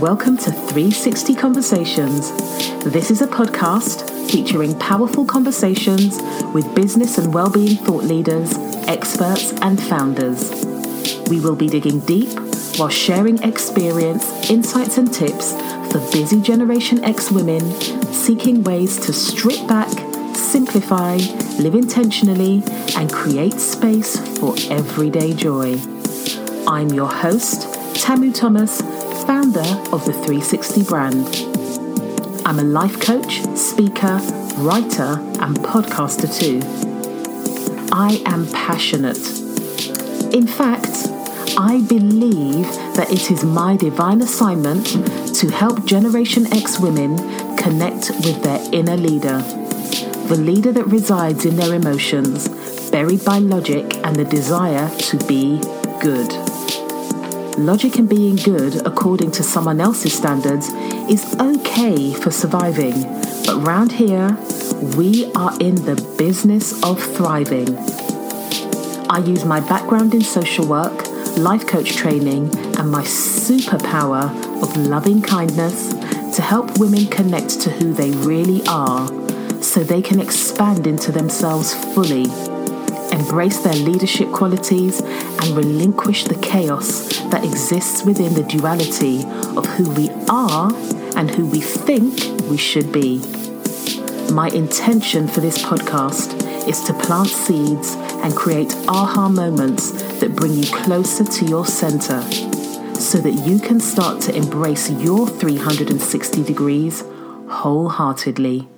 Welcome to 360 Conversations. This is a podcast featuring powerful conversations with business and well-being thought leaders, experts, and founders. We will be digging deep while sharing experience, insights, and tips for busy Generation X women seeking ways to strip back, simplify, live intentionally, and create space for everyday joy. I'm your host, Tamu Thomas founder of the 360 brand. I'm a life coach, speaker, writer, and podcaster too. I am passionate. In fact, I believe that it is my divine assignment to help Generation X women connect with their inner leader, the leader that resides in their emotions, buried by logic and the desire to be good. Logic and being good according to someone else's standards is okay for surviving, but round here, we are in the business of thriving. I use my background in social work, life coach training, and my superpower of loving kindness to help women connect to who they really are so they can expand into themselves fully embrace their leadership qualities, and relinquish the chaos that exists within the duality of who we are and who we think we should be. My intention for this podcast is to plant seeds and create aha moments that bring you closer to your center so that you can start to embrace your 360 degrees wholeheartedly.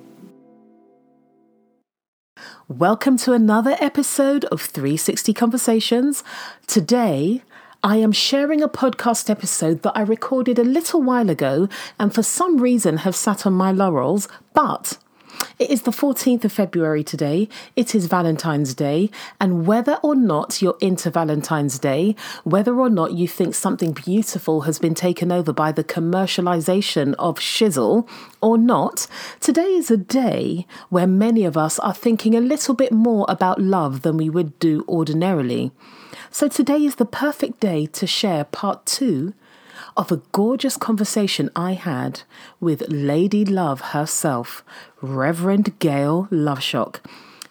Welcome to another episode of 360 Conversations. Today, I am sharing a podcast episode that I recorded a little while ago and for some reason have sat on my laurels, but it is the 14th of February today. It is Valentine's Day. And whether or not you're into Valentine's Day, whether or not you think something beautiful has been taken over by the commercialization of shizzle or not, today is a day where many of us are thinking a little bit more about love than we would do ordinarily. So today is the perfect day to share part two of a gorgeous conversation I had with Lady Love herself, Reverend Gail Loveshock.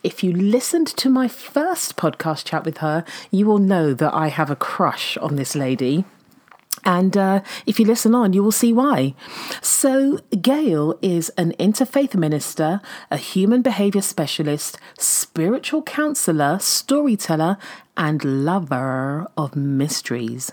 If you listened to my first podcast chat with her, you will know that I have a crush on this lady. And uh, if you listen on, you will see why. So, Gail is an interfaith minister, a human behavior specialist, spiritual counselor, storyteller, and lover of mysteries.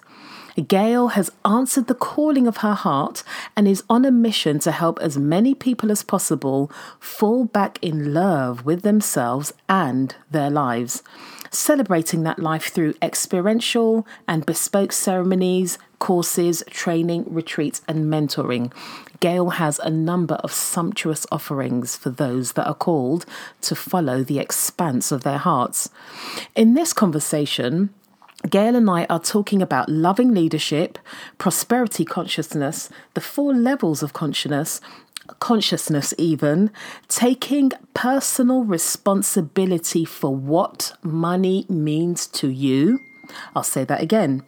Gail has answered the calling of her heart and is on a mission to help as many people as possible fall back in love with themselves and their lives, celebrating that life through experiential and bespoke ceremonies, courses, training, retreats, and mentoring. Gail has a number of sumptuous offerings for those that are called to follow the expanse of their hearts. In this conversation, Gail and I are talking about loving leadership, prosperity consciousness, the four levels of consciousness, consciousness even, taking personal responsibility for what money means to you. I'll say that again.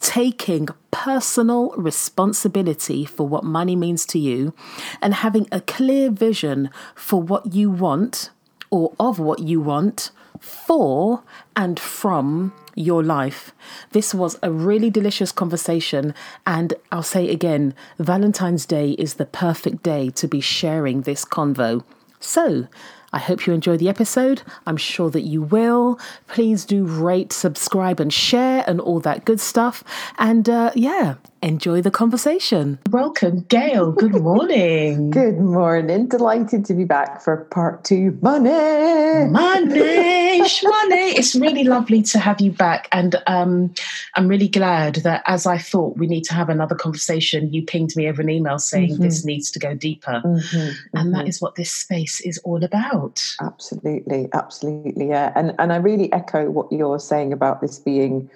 Taking personal responsibility for what money means to you and having a clear vision for what you want or of what you want for and from your life. This was a really delicious conversation, and I'll say again Valentine's Day is the perfect day to be sharing this convo. So, I hope you enjoy the episode. I'm sure that you will. Please do rate, subscribe, and share, and all that good stuff. And uh, yeah, enjoy the conversation. Welcome, Gail. Good morning. Good morning. Delighted to be back for part two. Money, money, money. It's really lovely to have you back, and um, I'm really glad that as I thought we need to have another conversation, you pinged me over an email saying mm-hmm. this needs to go deeper, mm-hmm, mm-hmm. and that mm-hmm. what this space is all about. Absolutely, absolutely, yeah. And and I really echo what you're saying about this being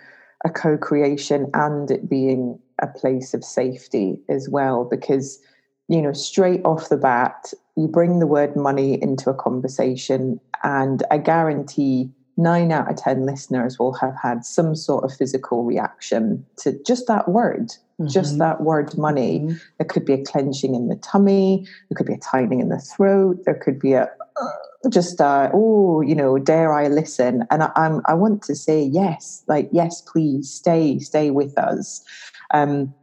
a co-creation and it being a place of safety as well because you know straight off the bat you bring the word money into a conversation and i guarantee 9 out of 10 listeners will have had some sort of physical reaction to just that word Mm-hmm. Just that word money. Mm-hmm. There could be a clenching in the tummy. There could be a tightening in the throat. There could be a uh, just uh, oh, you know, dare I listen? And I, am I want to say yes, like yes, please stay, stay with us. Um,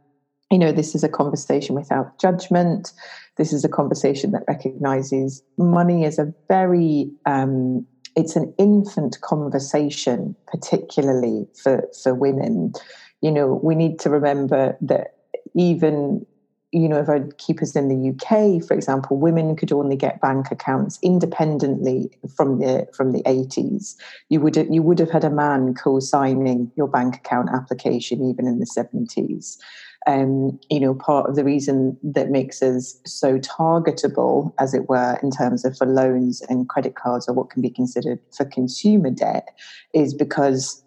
you know, this is a conversation without judgment. This is a conversation that recognizes money as a very um, it's an infant conversation, particularly for, for women. You know, we need to remember that even you know, if I keep us in the UK, for example, women could only get bank accounts independently from the from the 80s. You would you would have had a man co-signing your bank account application even in the 70s um, you know, part of the reason that makes us so targetable, as it were, in terms of for loans and credit cards or what can be considered for consumer debt, is because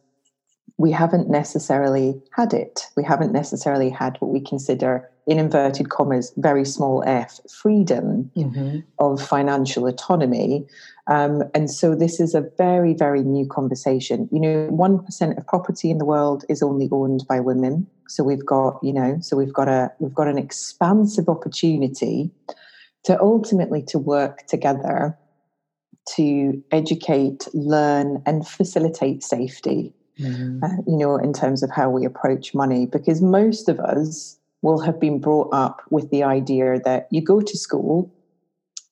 we haven't necessarily had it. We haven't necessarily had what we consider, in inverted commas, very small f, freedom mm-hmm. of financial autonomy. Um, and so this is a very, very new conversation. You know, 1% of property in the world is only owned by women. So we've got, you know, so we've got a we've got an expansive opportunity to ultimately to work together to educate, learn, and facilitate safety. Mm-hmm. Uh, you know, in terms of how we approach money, because most of us will have been brought up with the idea that you go to school,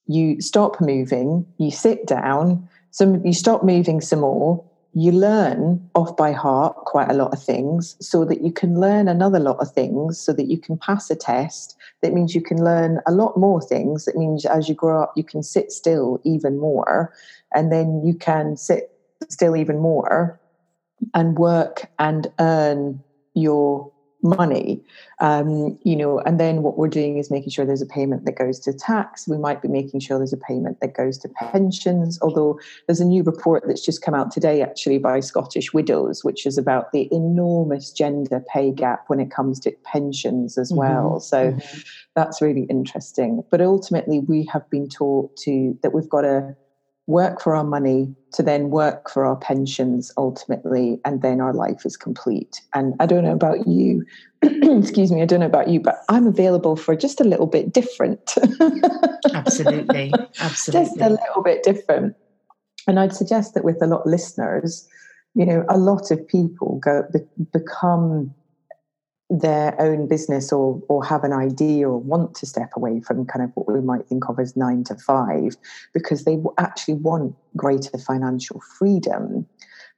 you stop moving, you sit down, some you stop moving some more, you learn off by heart quite a lot of things so that you can learn another lot of things so that you can pass a test. That means you can learn a lot more things. That means as you grow up you can sit still even more and then you can sit still even more and work and earn your money um, you know and then what we're doing is making sure there's a payment that goes to tax we might be making sure there's a payment that goes to pensions although there's a new report that's just come out today actually by scottish widows which is about the enormous gender pay gap when it comes to pensions as mm-hmm. well so mm-hmm. that's really interesting but ultimately we have been taught to that we've got to work for our money to then work for our pensions ultimately and then our life is complete. And i don't know about you excuse me i don't know about you but i'm available for just a little bit different. Absolutely absolutely just a little bit different. And i'd suggest that with a lot of listeners you know a lot of people go become their own business or or have an idea or want to step away from kind of what we might think of as nine to five because they actually want greater financial freedom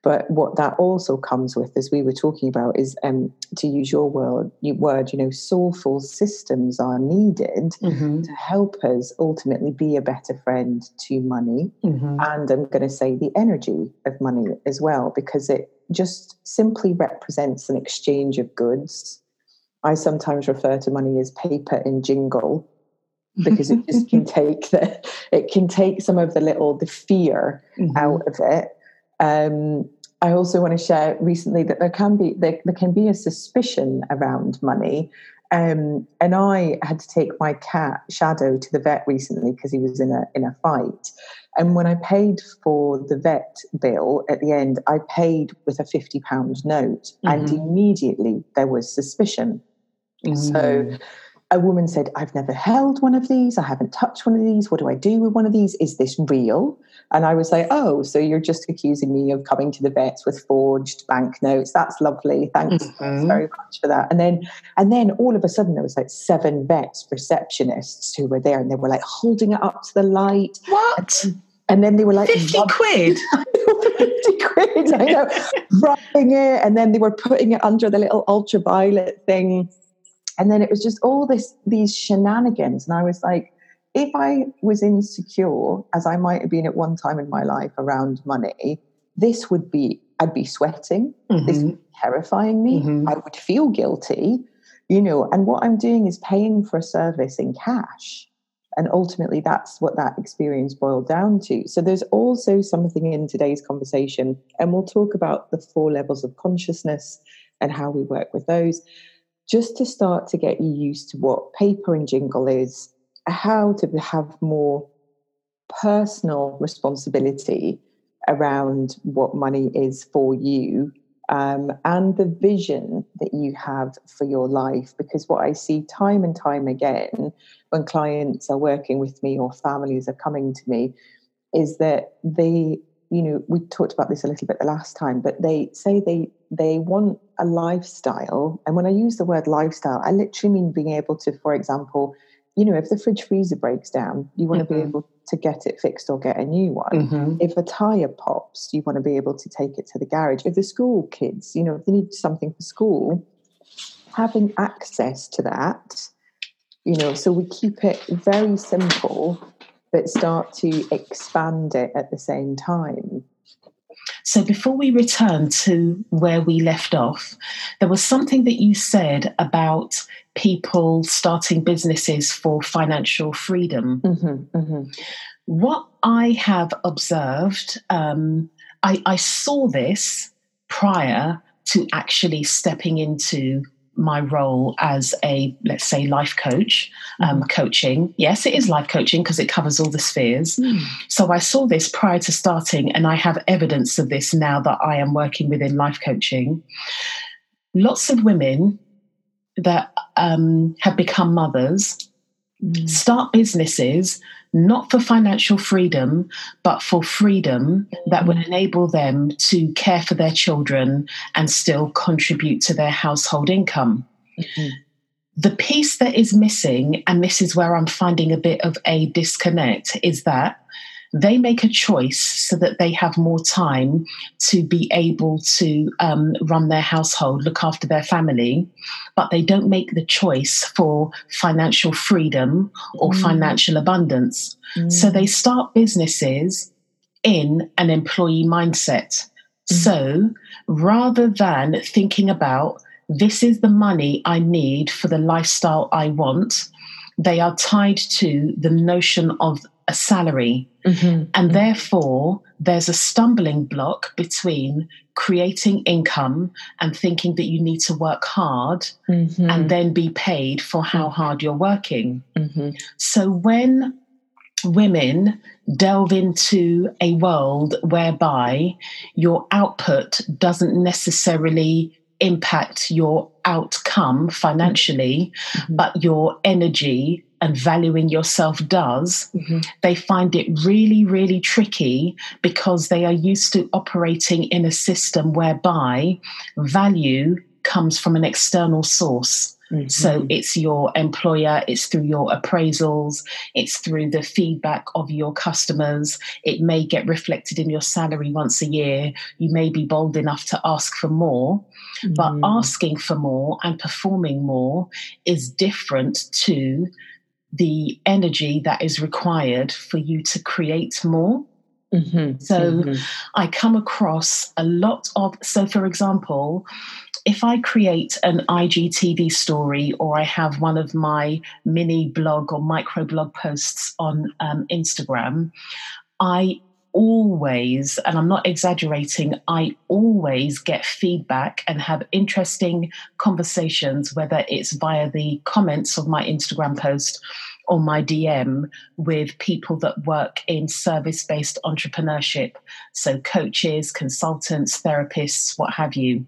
but what that also comes with, as we were talking about, is um, to use your word, you word, you know, soulful systems are needed mm-hmm. to help us ultimately be a better friend to money. Mm-hmm. And I'm going to say the energy of money as well, because it just simply represents an exchange of goods. I sometimes refer to money as paper and jingle because it just can take the it can take some of the little the fear mm-hmm. out of it um, I also want to share recently that there can be there, there can be a suspicion around money. Um, and I had to take my cat Shadow to the vet recently because he was in a in a fight. And when I paid for the vet bill at the end, I paid with a fifty pound note, mm-hmm. and immediately there was suspicion. Mm-hmm. So a woman said, I've never held one of these. I haven't touched one of these. What do I do with one of these? Is this real? And I was like, oh, so you're just accusing me of coming to the vets with forged banknotes. That's lovely. Thanks mm-hmm. very much for that. And then, and then all of a sudden there was like seven vets receptionists who were there and they were like holding it up to the light. What? And, and then they were like 50 quid 50 quid i know rubbing it and then they were putting it under the little ultraviolet thing and then it was just all this these shenanigans. And i was like if i was insecure as i might have been at one time in my life around money this would be i'd be sweating. Mm-hmm. this would be terrifying me. Mm-hmm. i would feel guilty you know. And what i'm doing is paying for a service in cash. And ultimately that's what that experience boiled down to. So there's also something in today's conversation and we'll talk about the four levels of consciousness and how we work with those just to start to get you used to what paper and jingle is, how to have more personal responsibility around what money is for you um, and the vision that you have for your life. Because what I see time and time again when clients are working with me or families are coming to me is that they, you know, we talked about this a little bit the last time, but they say they they want a lifestyle. And when I use the word lifestyle, I literally mean being able to, for example, you know, if the fridge freezer breaks down, you want mm-hmm. to be able to get it fixed or get a new one. Mm-hmm. If a tire pops, you want to be able to take it to the garage. If the school kids, you know, if they need something for school, having access to that, you know, so we keep it very simple, but start to expand it at the same time. So, before we return to where we left off, there was something that you said about people starting businesses for financial freedom. Mm-hmm, mm-hmm. What I have observed, um, I, I saw this prior to actually stepping into my role as a let's say life coach um, mm. coaching yes it is life coaching because it covers all the spheres mm. so i saw this prior to starting and i have evidence of this now that i am working within life coaching lots of women that um, have become mothers mm. start businesses not for financial freedom, but for freedom that would enable them to care for their children and still contribute to their household income. Mm-hmm. The piece that is missing, and this is where I'm finding a bit of a disconnect, is that they make a choice so that they have more time to be able to um, run their household, look after their family, but they don't make the choice for financial freedom or mm. financial abundance. Mm. So they start businesses in an employee mindset. Mm. So rather than thinking about this is the money I need for the lifestyle I want, they are tied to the notion of a salary. Mm-hmm. And mm-hmm. therefore, there's a stumbling block between creating income and thinking that you need to work hard mm-hmm. and then be paid for how mm-hmm. hard you're working. Mm-hmm. So when women delve into a world whereby your output doesn't necessarily impact your outcome financially, mm-hmm. but your energy and valuing yourself does, mm-hmm. they find it really, really tricky because they are used to operating in a system whereby value comes from an external source. Mm-hmm. So it's your employer, it's through your appraisals, it's through the feedback of your customers. It may get reflected in your salary once a year. You may be bold enough to ask for more, mm-hmm. but asking for more and performing more is different to the energy that is required for you to create more. Mm-hmm, so mm-hmm. I come across a lot of, so for example, if I create an IGTV story or I have one of my mini blog or micro blog posts on um, Instagram, I always, and I'm not exaggerating, I always get feedback and have interesting conversations, whether it's via the comments of my Instagram post or my DM with people that work in service based entrepreneurship. So, coaches, consultants, therapists, what have you.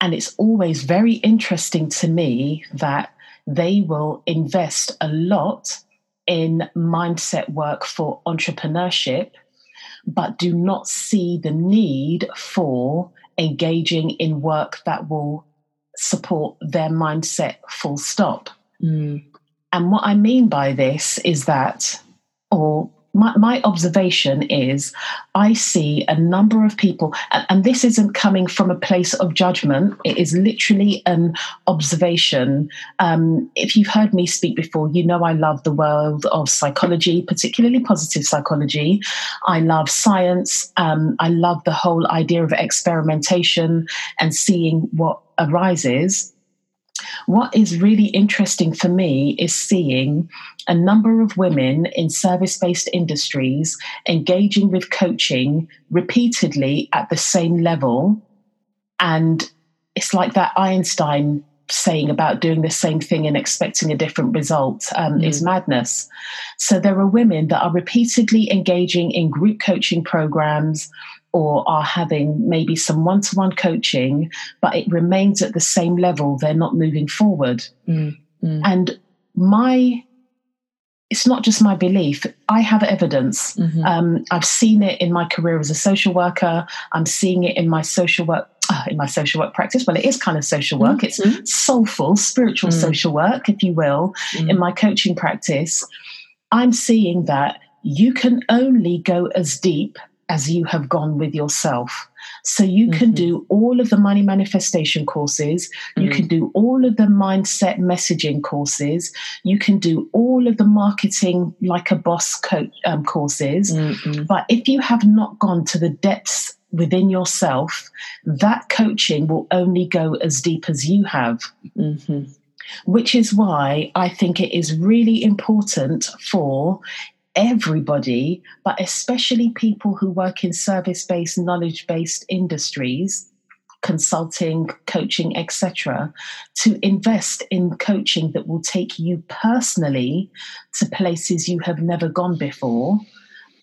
And it's always very interesting to me that they will invest a lot in mindset work for entrepreneurship, but do not see the need for engaging in work that will support their mindset full stop. Mm. And what I mean by this is that, or my, my, observation is I see a number of people, and, and, this isn't coming from a place of judgment, it is literally an observation. Um, if you've heard me speak before, you know I love the world of psychology, particularly positive psychology. I love science. Um, I love the whole idea of experimentation and seeing what arises. What is really interesting for me is seeing a number of women in service based industries engaging with coaching repeatedly at the same level. And it's like that Einstein saying about doing the same thing and expecting a different result um, mm. is madness. So there are women that are repeatedly engaging in group coaching programs or are having maybe some one to one coaching, but it remains at the same level. They're not moving forward. Mm, mm. And my it's not just my belief. I have evidence. Mm-hmm. Um, I've seen it in my career as a social worker. I'm seeing it in my social work uh, in my social work practice. Well, it is kind of social work. Mm-hmm. It's soulful, spiritual mm-hmm. social work, if you will, in mm. my coaching practice. I'm seeing that you can only go as deep as you have gone with yourself. So you mm-hmm. can do all of the money manifestation courses, you mm-hmm. can do all of the mindset messaging courses, you can do all of the marketing like a boss coach um, courses. Mm-hmm. But if you have not gone to the depths within yourself, that coaching will only go as deep as you have. Mm-hmm. Which is why I think it is really important for everybody, but especially people who work in service based, knowledge based industries, consulting, coaching, etc., to invest in coaching that will take you personally to places you have never gone before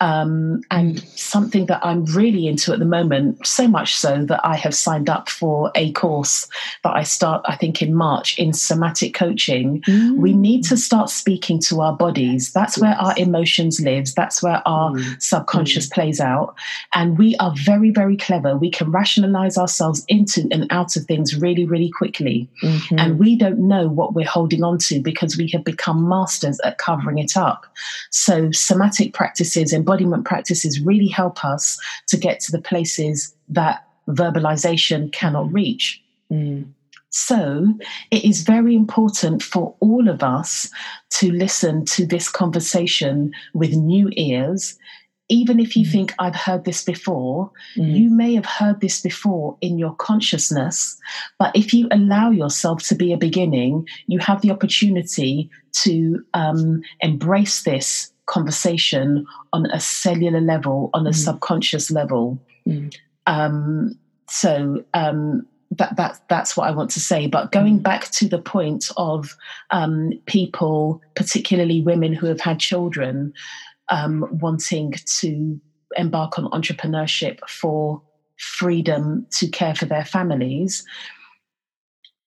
um, and mm. something that I'm really into at the moment, so much so that I have signed up for a course that I start, I think, in March in somatic coaching. Mm. We need to start speaking to our bodies. That's yes. where our emotions lives. That's where our mm. subconscious mm. plays out. And we are very, very clever. We can rationalize ourselves into and out of things really, really quickly. Mm-hmm. And we don't know what we're holding on to because we have become masters at covering it up. So somatic practices and embodiment practices really help us to get to the places that verbalization cannot reach. Mm. So it is very important for all of us to listen to this conversation with new ears. Even if you mm. think I've heard this before, mm. you may have heard this before in your consciousness. But if you allow yourself to be a beginning, you have the opportunity to um, embrace this conversation on a cellular level, on a mm. subconscious level. Mm. Um, so um, that, that that's what I want to say. But going mm. back to the point of um, people, particularly women who have had children, um, wanting to embark on entrepreneurship for freedom to care for their families.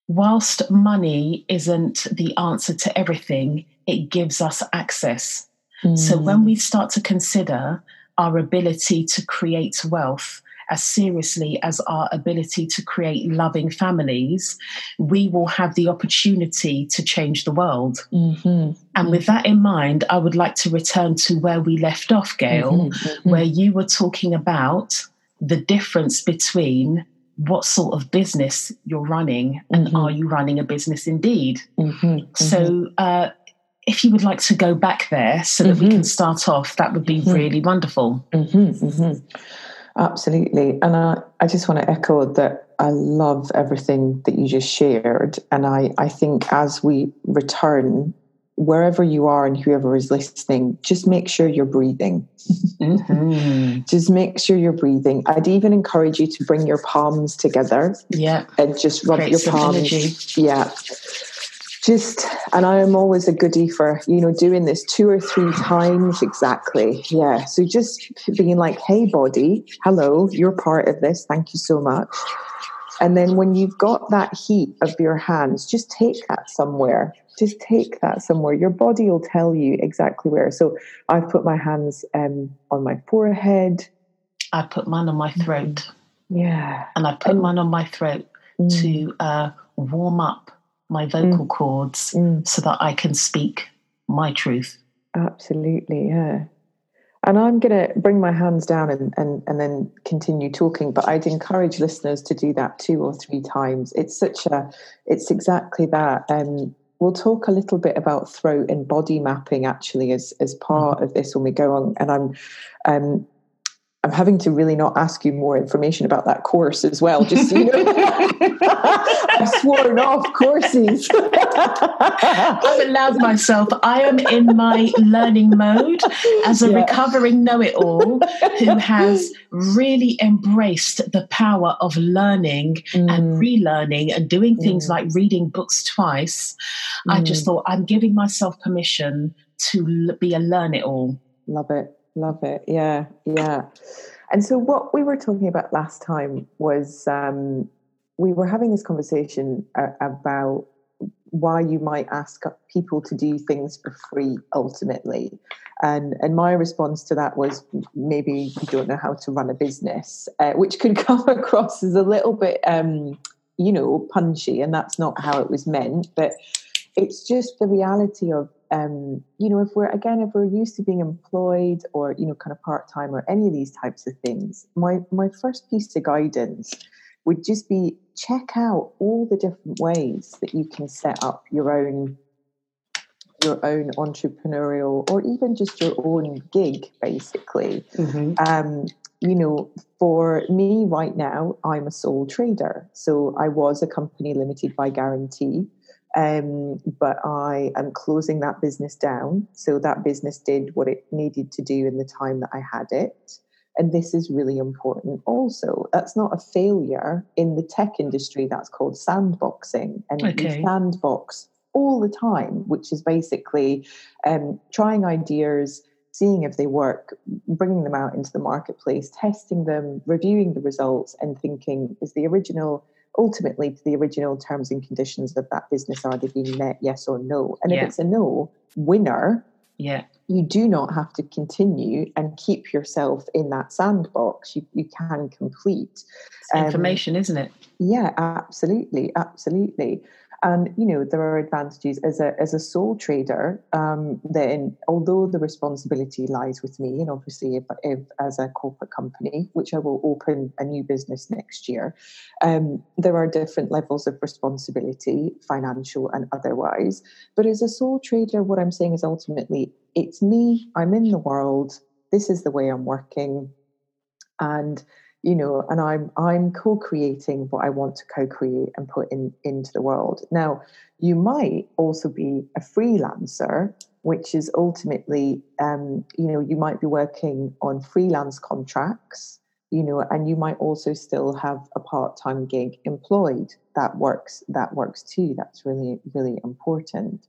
Whilst money isn't the answer to everything, it gives us access so when mm. we start to consider our ability to create wealth as seriously as our ability to create loving families, we will have the opportunity to change the world. Mm-hmm. And with that in mind, I would like to return to where we left off, Gail, mm-hmm. Mm-hmm. where you were talking about the difference between what sort of business you're running and mm-hmm. are you running a business indeed. Mm-hmm. So, mm-hmm. uh, if you would like to go back there so that mm-hmm. we can start off, that would be mm-hmm. really wonderful. Mm-hmm, mm-hmm. Absolutely. And I, I just want to echo that I love everything that you just shared. And I, I think as we return, wherever you are and whoever is listening, just make sure you're breathing. Mm-hmm. just make sure you're breathing. I'd even encourage you to bring your palms together. Yeah. And just rub your palms. Energy. Yeah just and i am always a goodie for you know doing this two or three times exactly. Yeah. So just being like hey body hello you're part of this. Thank you so much. And then when you've got that heat of your hands just take that somewhere. Just take that somewhere. Your body will tell you exactly where. So i've put my hands um, on my forehead. I put mine on my throat. Yeah. And i put and, mine on my throat mm. to uh, warm up my vocal mm. cords mm. so that I can speak my truth. Absolutely, yeah. And I'm going to bring my hands down and, and, and then continue talking, but I'd encourage listeners to do that two or three times. It's such a, it's exactly that. Um, we'll talk a little bit about throat and body mapping actually as, as part mm. of this when we go on. And I'm, um, I'm having to really not ask you more information about that course as well. Just so you know, I've sworn off courses. I've allowed myself. I am in my learning mode as a yeah. recovering know-it-all who has really embraced the power of learning mm. and relearning and doing things mm. like reading books twice. Mm. I just mm. thought I'm giving myself permission to be a learn-it-all. Love it. Love it. Yeah. Yeah. And so, what we were talking about last time was um, we were having this conversation uh, about why you might ask people to do things for free ultimately. And, and my response to that was maybe you don't know how to run a business, uh, which could come across as a little bit, um, you know, punchy. And that's not how it was meant. But it's just the reality of um, you know, if we're again, if we're used to being employed or you know, kind of part time or any of these types of things, my my first piece of guidance would just be check out all the different ways that you can set up your own your own entrepreneurial or even just your own gig basically. Mm-hmm. um, you know for me right now i'm a sole trader. So i was a company limited by guarantee um, but I am closing that business down. So that business did what it needed to do in the time that I had it. And this is really important also. That's not a failure in the tech industry. That's called sandboxing. And okay. you sandbox all the time, which is basically um, trying ideas, seeing if they work, bringing them out into the marketplace, testing them, reviewing the results, and thinking, is the original ultimately to the original terms and conditions of that business are they being met yes or no. And yeah. if it's a no winner yeah. you do not have to continue and keep yourself in that sandbox. You, you can complete. Um, information isn't it? Yeah absolutely absolutely and you know there are advantages as a as a sole trader. Um, then, although the responsibility lies with me, and obviously, if, if as a corporate company, which I will open a new business next year, um, there are different levels of responsibility, financial and otherwise. But as a sole trader, what I'm saying is ultimately, it's me. I'm in the world. This is the way I'm working, and you know and i'm i'm co-creating what i want to co-create and put in into the world. Now you might also be a freelancer which is ultimately um, you know you might be working on freelance contracts you know and you might also still have a part-time gig employed that works that works too that's really really important.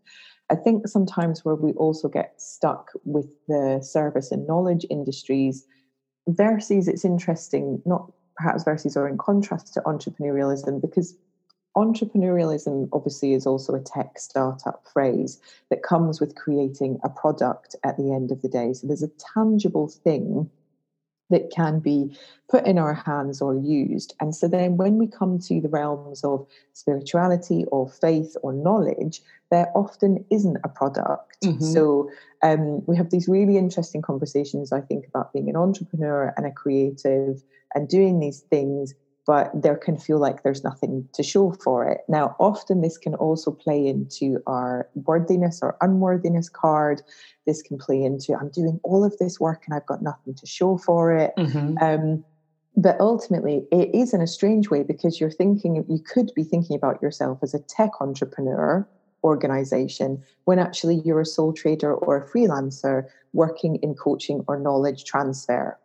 I think sometimes where we also get stuck with the service and knowledge industries versus it's interesting, not perhaps versus or in contrast to entrepreneurialism, because entrepreneurialism obviously is also a tech startup phrase that comes with creating a product at the end of the day. So there's a tangible thing that can be put in our hands or used. And so then when we come to the realms of spirituality or faith or knowledge, there often isn't a product. Mm-hmm. So um, we have these really interesting conversations, I think, about being an entrepreneur and a creative and doing these things but there can feel like there's nothing to show for it. Now, often this can also play into our worthiness or unworthiness card. This can play into I'm doing all of this work and I've got nothing to show for it. Mm-hmm. Um, but ultimately, it is in a strange way because you're thinking, you could be thinking about yourself as a tech entrepreneur organization when actually you're a sole trader or a freelancer working in coaching or knowledge transfer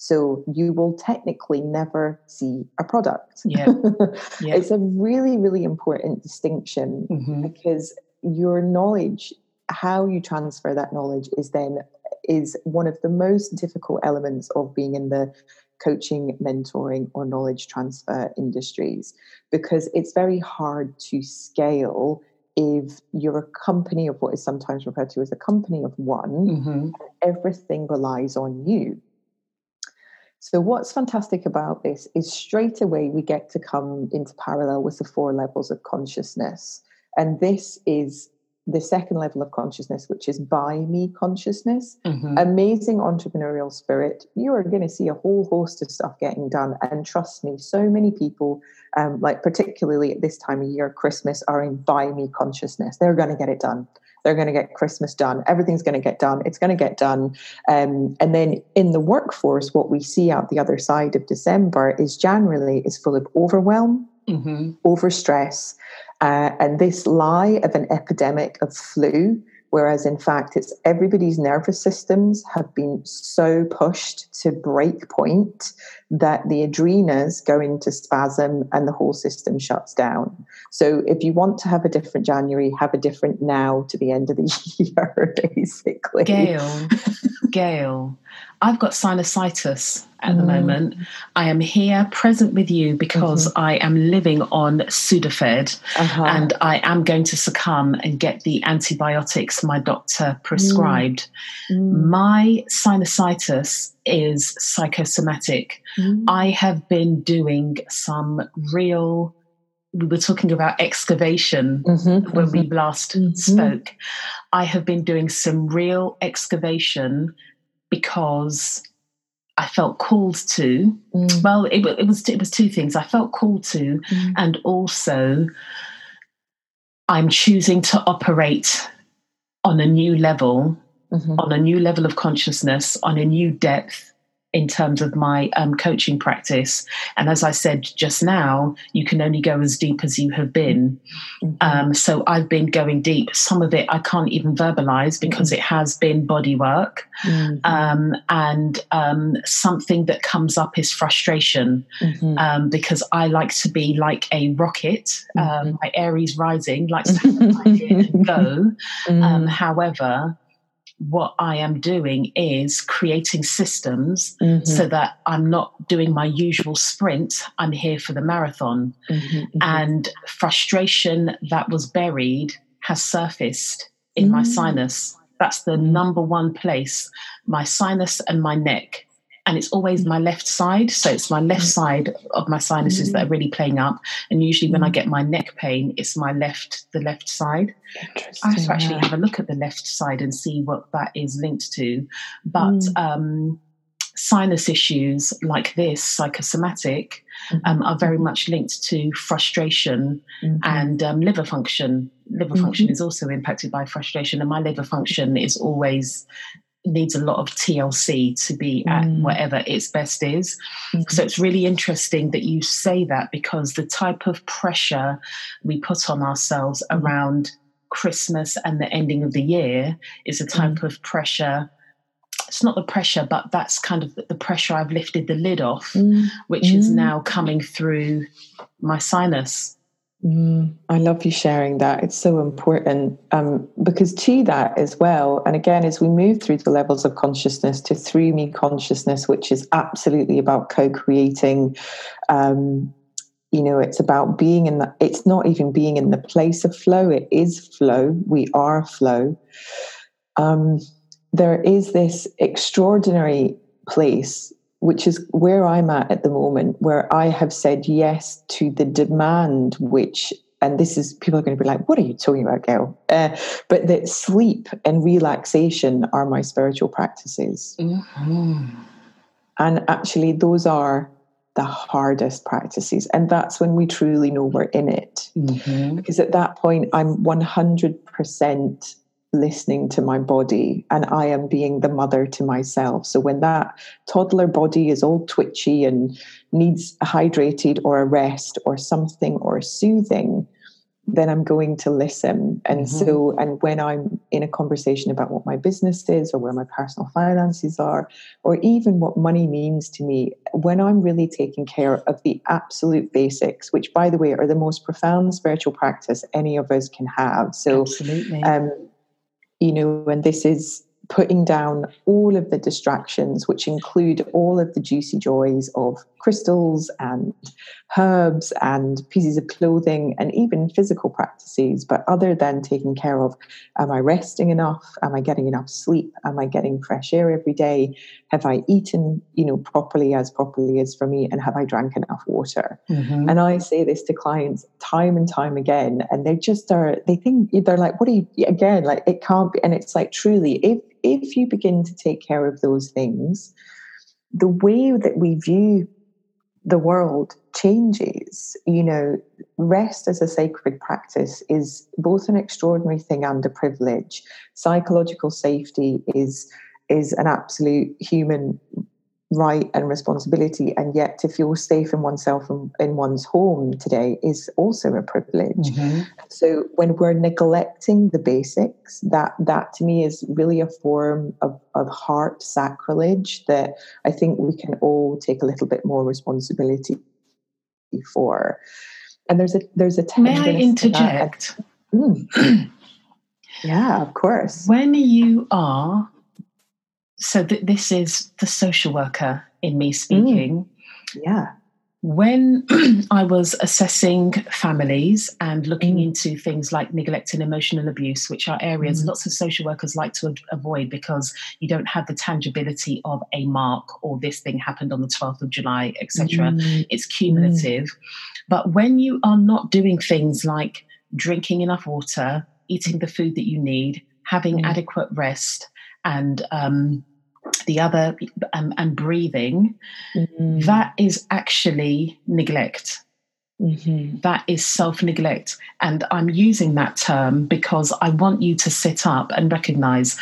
so you will technically never see a product. Yeah. yeah. it's a really, really important distinction mm-hmm. because your knowledge, how you transfer that knowledge is then is one of the most difficult elements of being in the coaching, mentoring, or knowledge transfer industries because it's very hard to scale if you're a company of what is sometimes referred to as a company of one, mm-hmm. everything relies on you. So, what's fantastic about this is straight away we get to come into parallel with the four levels of consciousness. And this is the second level of consciousness, which is by me consciousness. Mm-hmm. Amazing entrepreneurial spirit. You are going to see a whole host of stuff getting done. And trust me, so many people, um, like particularly at this time of year, Christmas, are in by me consciousness. They're going to get it done they're going to get Christmas done. Everything's going to get done. It's going to get done. Um, and then in the workforce, what we see out the other side of December is generally is full of overwhelm, mm-hmm. overstress, uh, and this lie of an epidemic of flu Whereas in fact, it's everybody's nervous systems have been so pushed to break point that the adrenas go into spasm and the whole system shuts down. So if you want to have a different January, have a different now to the end of the year, basically. Gail, Gail, I've got sinusitis at the mm. moment. I am here present with you because mm-hmm. I am living on Sudafed uh-huh. and I am going to succumb and get the antibiotics my doctor prescribed. Mm. Mm. My sinusitis is psychosomatic. Mm. I have been doing some real we were talking about excavation mm-hmm, when mm-hmm. we last mm-hmm. spoke. I have been doing some real excavation because I felt called to. Mm. Well, it, it, was it was two things. I felt called to, mm. and also I'm choosing to operate on a new level, mm-hmm. on a new level of consciousness, on a new depth, in terms of my um, coaching practice. And as I said just now, you can only go as deep as you have been. Mm-hmm. Um, so I've been going deep. Some of it I can't even verbalize because mm-hmm. it has been body work. Mm-hmm. Um, and um, something that comes up is frustration mm-hmm. um, because I like to be like a rocket. Um, mm-hmm. my Aries rising likes to go. Mm. however, what I am doing is creating systems mm-hmm. so that I'm not doing my usual sprint. I'm here for the marathon. Mm-hmm, mm-hmm. And frustration that was buried has surfaced in my mm. sinus. That's the number one place my sinus and my neck and it's always my left side. So it's my left mm. side of my sinuses that are mm. really playing up. And usually when I mm. get my neck pain, it's my left, the left side. I have to actually yeah. have a look at the left side and see what that is linked to. But mm. um, sinus issues like this, psychosomatic, mm-hmm. um, are very much linked to frustration mm-hmm. and um, liver function. Liver mm-hmm. function is also impacted by frustration, and my liver function is always needs a lot of TLC to be at mm. whatever its best is. Mm. So it's really interesting that you say that because the type of pressure we put on ourselves mm. around Christmas and the ending of the year is a type mm. of pressure. It's not the pressure, but that's kind of the pressure I've lifted the lid off, which is now coming through my sinus. Mm, I love you sharing that. It's so important um, because to that as well, and again, as we move through the levels of consciousness to through me consciousness, which is absolutely about co-creating. Um, you know, it's about being in the. It's not even being in the place of flow. It is flow. We are flow. Um, there is this extraordinary place which is where I'm at at the moment, where I have said yes to the demand, which, and this is, people are going to be like, what are you talking about, girl? Uh, but that sleep and relaxation are my spiritual practices. Mm-hmm. And actually, those are the hardest practices. And that's when we truly know we're in it. Mm-hmm. Because at that point, I'm 100% listening to my body and I am being the mother to myself. So when that toddler body is all twitchy and needs hydrated or a rest or something or soothing, then I'm going to listen. And mm-hmm. so, and when I'm in a conversation about what my business is or where my personal finances are, or even what money means to me, when I'm really taking care of the absolute basics, which by the way are the most profound spiritual practice any of us can have. So, Absolutely. Um, you know, and this is putting down all of the distractions, which include all of the juicy joys of crystals and herbs and pieces of clothing and even physical practices. But other than taking care of, am I resting enough? Am I getting enough sleep? Am I getting fresh air every day? Have I eaten, you know, properly as properly as for me? And have I drank enough water? Mm-hmm. And I say this to clients time and time again, and they just are, they think they're like, what are you, again, like it can't be. And it's like, truly, if, if you begin to take care of those things, the way that we view the world changes. You know, rest as a sacred practice is both an extraordinary thing and a privilege. Psychological safety is is an absolute human right and responsibility and yet to feel safe in oneself and in one's home today is also a privilege. Mm-hmm. so when we're neglecting the basics that that to me is really a form of, of heart sacrilege that i think we can all take a little bit more responsibility for. And there's a there's a may i interject? Mm. yeah of course. When you are so th- this is the social worker in me speaking. Mm. Yeah. When I was assessing families and looking mm. into things like neglect and emotional abuse, which are areas mm. lots of social workers like to avoid because you don't have the tangibility of a mark or this thing happened on the 12th of July, etc. Mm. It's cumulative. Mm. But when you are not doing things like drinking enough water, eating the food that you need, having mm. adequate rest, and um, the other um, and breathing mm-hmm. that is actually neglect mm-hmm. that is self neglect and i'm using that term because i want you to sit up and recognize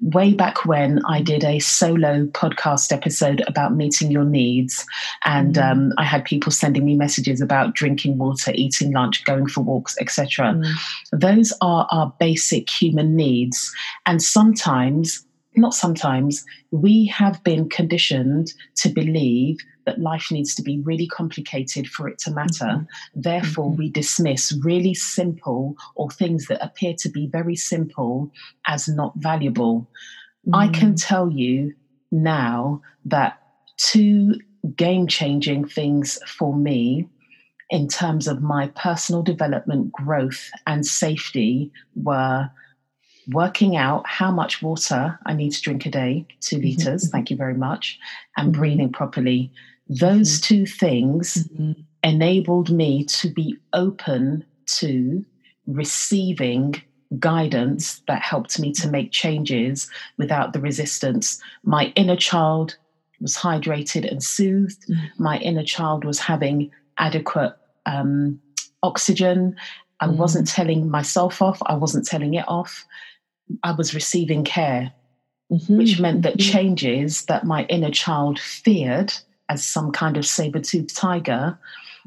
way back when i did a solo podcast episode about meeting your needs and mm-hmm. um, i had people sending me messages about drinking water eating lunch going for walks etc mm-hmm. those are our basic human needs and sometimes not sometimes, we have been conditioned to believe that life needs to be really complicated for it to matter. Mm-hmm. Therefore, mm-hmm. we dismiss really simple or things that appear to be very simple as not valuable. Mm-hmm. I can tell you now that two game changing things for me in terms of my personal development, growth, and safety were working out how much water I need to drink a day, 2 mm-hmm. liters, thank you very much, and mm-hmm. breathing properly. Those mm-hmm. two things mm-hmm. enabled me to be open to receiving guidance that helped me to make changes without the resistance. My inner child was hydrated and soothed. Mm-hmm. My inner child was having adequate um, oxygen. I mm-hmm. wasn't telling myself off, I wasn't telling it off. I was receiving care, mm-hmm. which meant that mm-hmm. changes that my inner child feared as some kind of saber toothed tiger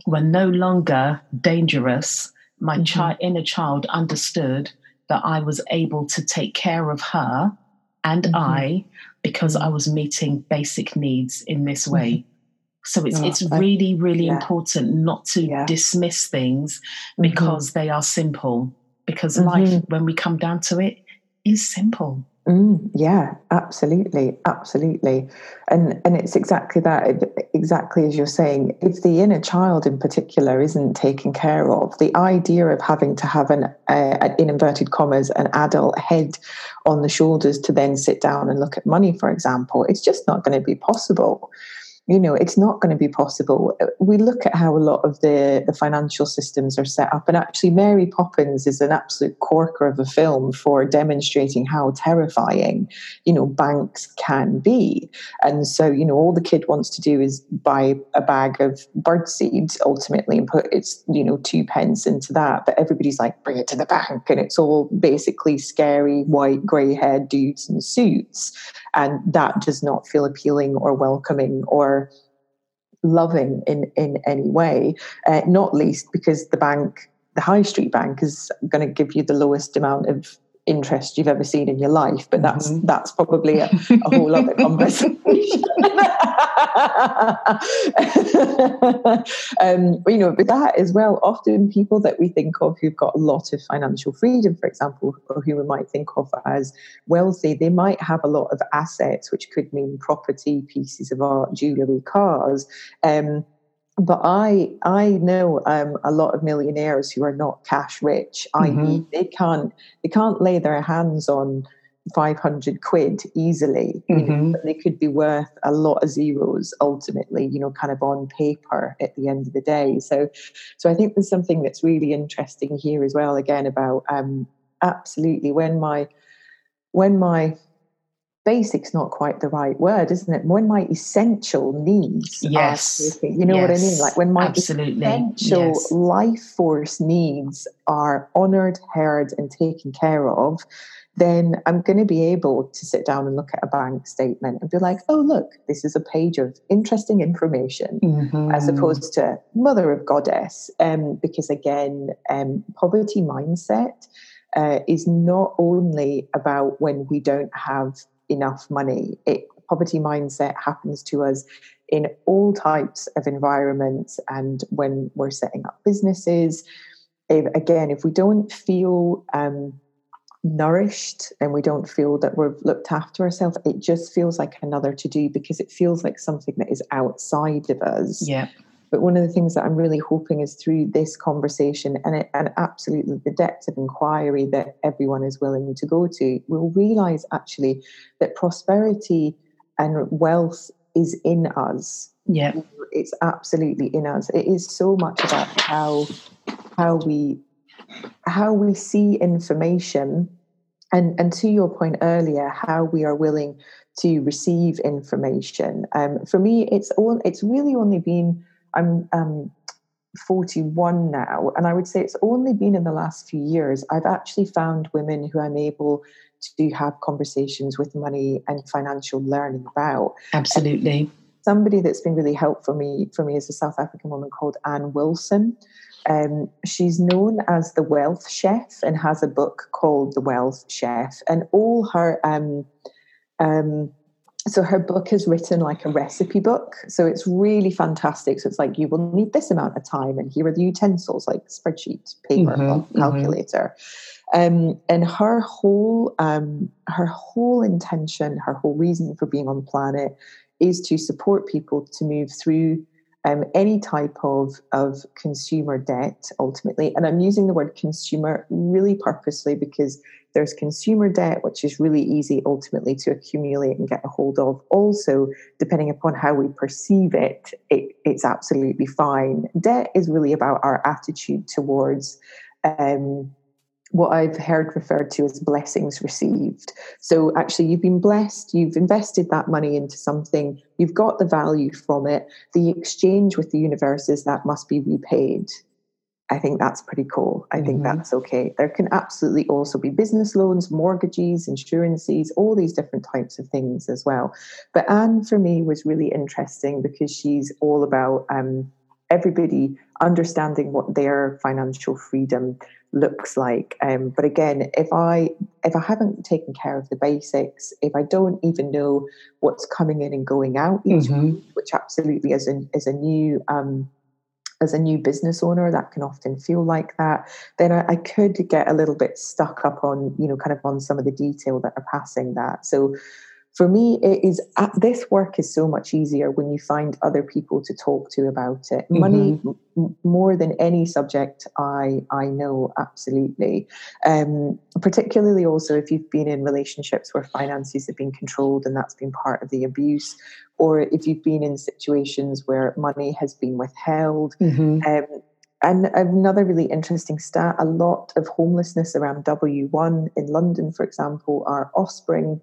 were no longer dangerous. My mm-hmm. chi- inner child understood that I was able to take care of her and mm-hmm. I because I mm-hmm. was meeting basic needs in this mm-hmm. way. So it's oh, it's really really yeah. important not to yeah. dismiss things because they are simple. Because life, when we come down to it, is simple. Mm, yeah, absolutely, absolutely, and and it's exactly that. Exactly as you're saying, if the inner child in particular isn't taken care of, the idea of having to have an, uh, in inverted commas, an adult head on the shoulders to then sit down and look at money, for example, it's just not going to be possible you know it's not going to be possible. We look at how a lot of the, the financial systems are set up and actually mary poppins is an absolute corker of a film for demonstrating how terrifying you know banks can be. And so you know all the kid wants to do is buy a bag of bird seeds ultimately and put its you know two pence into that but everybody's like bring it to the bank and it's all basically scary white grey haired dudes in suits and that does not feel appealing or welcoming or loving in in any way uh, not least because the bank the high street bank is going to give you the lowest amount of interest you've ever seen in your life but that's mm-hmm. that's probably a, a whole other conversation um, you know but that as well often people that we think of who've got a lot of financial freedom for example or who we might think of as wealthy they might have a lot of assets which could mean property pieces of art jewelry cars um, but I I know um, a lot of millionaires who are not cash rich. Mm-hmm. I.e., they can't they can't lay their hands on five hundred quid easily. Mm-hmm. You know, they could be worth a lot of zeros ultimately. You know, kind of on paper at the end of the day. So, so I think there's something that's really interesting here as well. Again, about um, absolutely when my when my basic's not quite the right word, isn't it? When my essential needs, yes, taking, you know yes. what I mean. Like when my Absolutely. essential yes. life force needs are honoured, heard, and taken care of, then I'm going to be able to sit down and look at a bank statement and be like, oh, look, this is a page of interesting information, mm-hmm. as opposed to mother of goddess. Um, because again, um, poverty mindset uh, is not only about when we don't have enough money. It, poverty mindset happens to us in all types of environments and when we're setting up businesses. If, again, if we don't feel um, nourished and we don't feel that we've looked after ourselves, it just feels like another to do because it feels like something that is outside of us. Yeah. But one of the things that I'm really hoping is through this conversation and, it, and absolutely the depth of inquiry that everyone is willing to go to, we'll realize actually that prosperity and wealth is in us. Yeah. It's absolutely in us. It is so much about how how we how we see information and and to your point earlier how we are willing to receive information um, for me it's all it's really only been i'm um, 41 now and i would say it's only been in the last few years i've actually found women who i'm able to have conversations with money and financial learning about absolutely and somebody that's been really helpful for me for me is a south african woman called ann wilson um, she's known as the Wealth Chef and has a book called The Wealth Chef. And all her, um, um, so her book is written like a recipe book. So it's really fantastic. So it's like you will need this amount of time, and here are the utensils like spreadsheet, paper, mm-hmm, calculator. Mm-hmm. and her whole, um, her whole intention, her whole reason for being on the planet is to support people to move through um, any type of, of consumer debt ultimately. And I'm using the word consumer really purposely because there's consumer debt, which is really easy ultimately to accumulate and get a hold of. Also, depending upon how we perceive it, it it's absolutely fine. Debt is really about our attitude towards um, what I've heard referred to as blessings received. So actually, you've been blessed, you've invested that money into something, you've got the value from it. The exchange with the universe is that must be repaid. I think that's pretty cool. I mm-hmm. think that's okay. There can absolutely also be business loans, mortgages, insurances, all these different types of things as well. But Ann, for me, was really interesting because she's all about um, everybody understanding what their financial freedom looks like. Um, but again, if I if I haven't taken care of the basics, if I don't even know what's coming in and going out each mm-hmm. week, which absolutely is a is a new um, as a new business owner, that can often feel like that. Then I, I, could get a little bit stuck up on you know kind of on some of the detail that are passing that. So for me, it is uh, this work is so much easier when you find other people to talk to about it. Mm-hmm. Money, m- more than any subject I I know, absolutely. Um, particularly also if you've been in relationships where finances have been controlled and that's been part of the abuse, or if you've been in situations where money has been withheld. Mm-hmm. Um, and another really interesting stat a lot of homelessness around W1 in London, for example, are offspring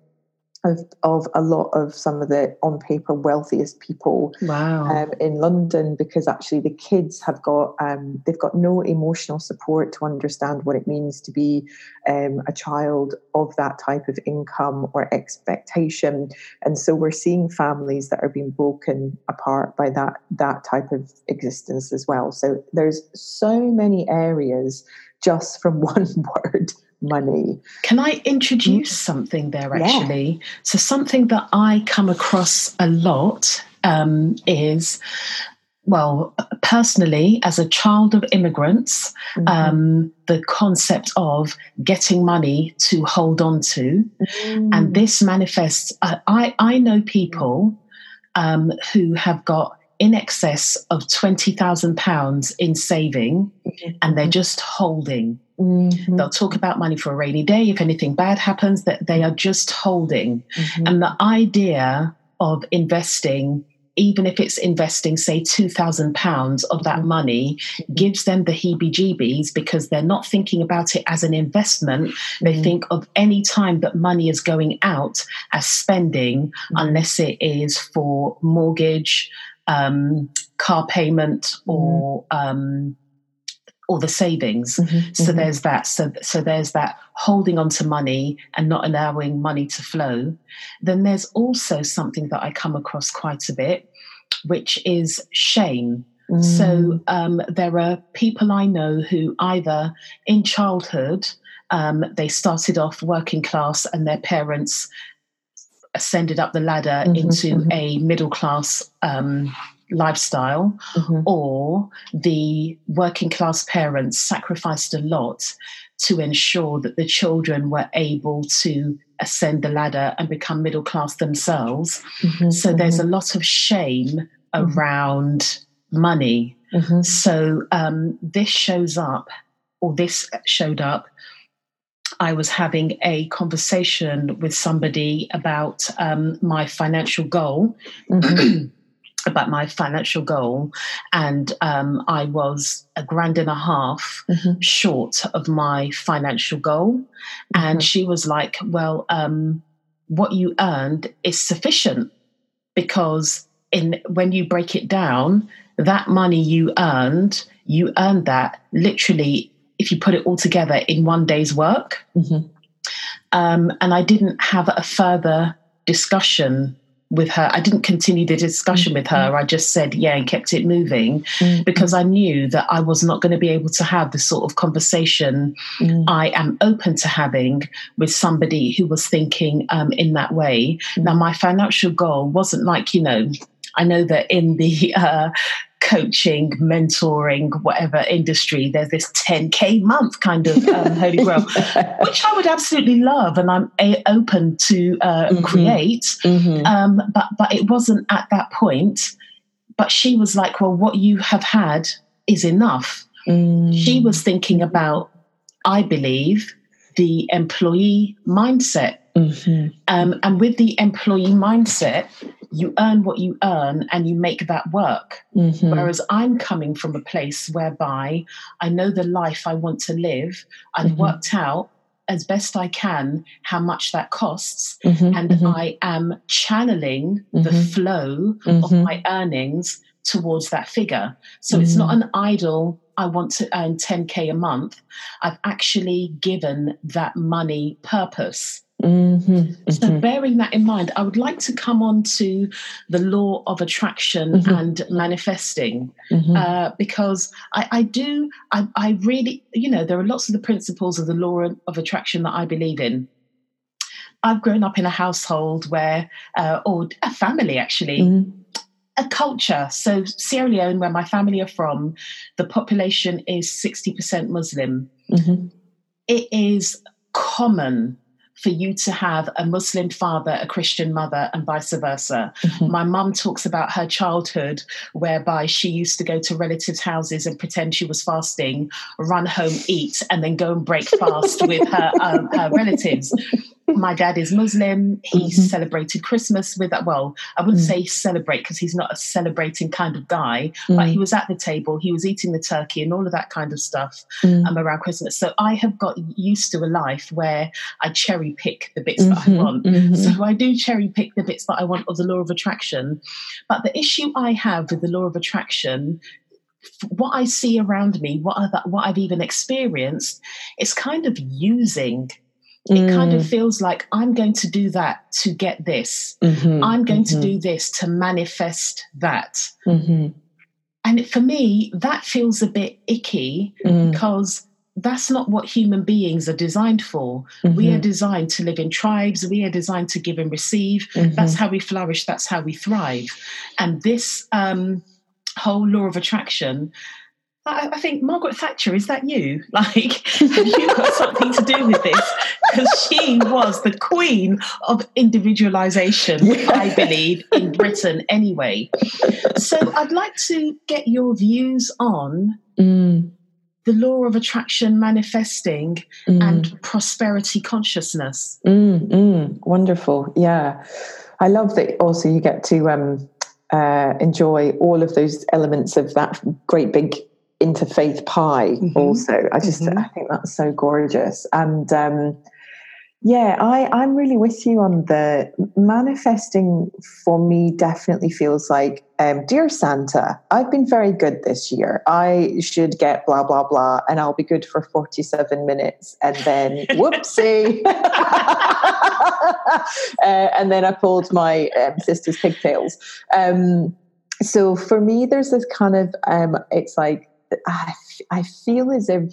of, of a lot of some of the on paper wealthiest people wow. um, in London because actually the kids have got um, they've got no emotional support to understand what it means to be um, a child of that type of income or expectation and so we're seeing families that are being broken apart by that that type of existence as well so there's so many areas just from one word money. Can I introduce mm. something there actually? Yeah. So, something that I come across a lot um, is well, personally, as a child of immigrants, mm-hmm. um, the concept of getting money to hold on to, mm. and this manifests. Uh, I I know people um, who have got in excess of twenty thousand pounds in saving, mm-hmm. and they're just holding. Mm-hmm. They'll talk about money for a rainy day. If anything bad happens, that they are just holding. Mm-hmm. And the idea of investing even if it's investing, say, £2,000 of that mm-hmm. money, gives them the heebie jeebies because they're not thinking about it as an investment. They mm-hmm. think of any time that money is going out as spending, mm-hmm. unless it is for mortgage, um, car payment, or um, or the savings. Mm-hmm, so mm-hmm. there's that. So so there's that holding on to money and not allowing money to flow. Then there's also something that I come across quite a bit, which is shame. Mm. So um, there are people I know who either in childhood um, they started off working class and their parents ascended up the ladder mm-hmm, into mm-hmm. a middle class um, lifestyle, mm-hmm. or the working class parents sacrificed a lot to ensure that the children were able to ascend the ladder and become middle class themselves. Mm-hmm. So there's mm-hmm. a lot of shame mm-hmm. around money. So um, this shows up, or this showed up. I was having a conversation with somebody about um, my financial goal. Mm-hmm. about my financial goal, and um, I was a grand and a half mm-hmm. short of my financial goal. Mm-hmm. And she was like, Well, um, what you earned is sufficient because in when you break it down, that money you earned, you earned that literally, if you put it all together, in one day's work. Mm-hmm. Um, and I didn't have a further discussion with her. I didn't continue the discussion mm-hmm. with her. Mm-hmm. I just said, yeah, and kept it moving mm-hmm. because I knew that I was not going to be able to have the sort of conversation mm-hmm. I am open to having with somebody who was thinking um, in that way. Mm. Now, my financial goal wasn't like, you know, I know that in the uh, coaching, mentoring, whatever industry, there's this 10K month kind of um, holy grail, which I would absolutely love and I'm a- open to uh, mm-hmm. create. Mm-hmm. Um, but, but it wasn't at that point. But she was like, well, what you have had is enough. Mm. She was thinking about, I believe, the employee mindset. Mm-hmm. Um, and with the employee mindset, you earn what you earn and you make that work. Mm-hmm. Whereas I'm coming from a place whereby I know the life I want to live. I've mm-hmm. worked out as best I can how much that costs, mm-hmm. and mm-hmm. I am channeling the mm-hmm. flow of mm-hmm. my earnings towards that figure. So it's not an idle, I want to earn 10K a month. I've actually given that money purpose. Mm-hmm, mm-hmm. So, bearing that in mind, I would like to come on to the law of attraction mm-hmm. and manifesting mm-hmm. uh, because I, I do, I, I, really, you know, there are lots of the principles of the law of attraction that I believe in. I've grown up in a household where, uh, or a family actually, mm-hmm. a culture. So, Sierra Leone, where my family are from, the population is 60% Muslim. Mm-hmm. It is common for you to have a Muslim father, a Christian mother, and vice versa. Mm-hmm. My mum talks about her childhood, whereby she used to go to relatives' houses and pretend she was fasting, run home, eat, and then go and break fast with her, um, her relatives my dad is Muslim. He mm-hmm. celebrated Christmas with that. Well, I wouldn't mm. say celebrate because he's not a celebrating kind of guy, mm. but he was at the table, he was eating the turkey and all of that kind of stuff mm. um, around Christmas. So I have got used to a life where I cherry pick the bits mm-hmm. that I mm-hmm. want. Mm-hmm. So I do cherry pick the bits that I want of the law of attraction. But the issue I have with the law of attraction what I see around me, what I've, what I've even experienced, it's kind of using it mm. kind of mm. feels like I'm going to do that to get this. Mm-hmm, I'm going mm-hmm. to do this to manifest that. Mm-hmm. And for me, that feels a bit icky mm. because that's not what human beings are designed for. We are mm-hmm. designed to live in tribes, we are designed to give and receive. Mm-hmm. That's how we flourish, that's how we thrive. And this um, whole law of attraction I, I, think Margaret Thatcher, is that you? Like, have you got something to do with this? Because she was the queen of individualization, yeah. I believe, in Britain anyway. So I'd like to get your views on mm. the law of attraction manifesting mm. and prosperity consciousness. Mm, mm. wonderful. Yeah. I love that also you get to um, uh, enjoy all of those elements of that great big interfaith pie. Mm-hmm. Also, I just mm-hmm. I think that's so gorgeous and. Um, yeah, I, I'm really with you on the manifesting for me definitely feels like, um, Dear Santa, I've been very good this year. I should get blah, blah, blah, and I'll be good for 47 minutes. And then, whoopsie. uh, and then I pulled my um, sister's pigtails. Um, so for me, there's this kind of, um, it's like, I, I feel as if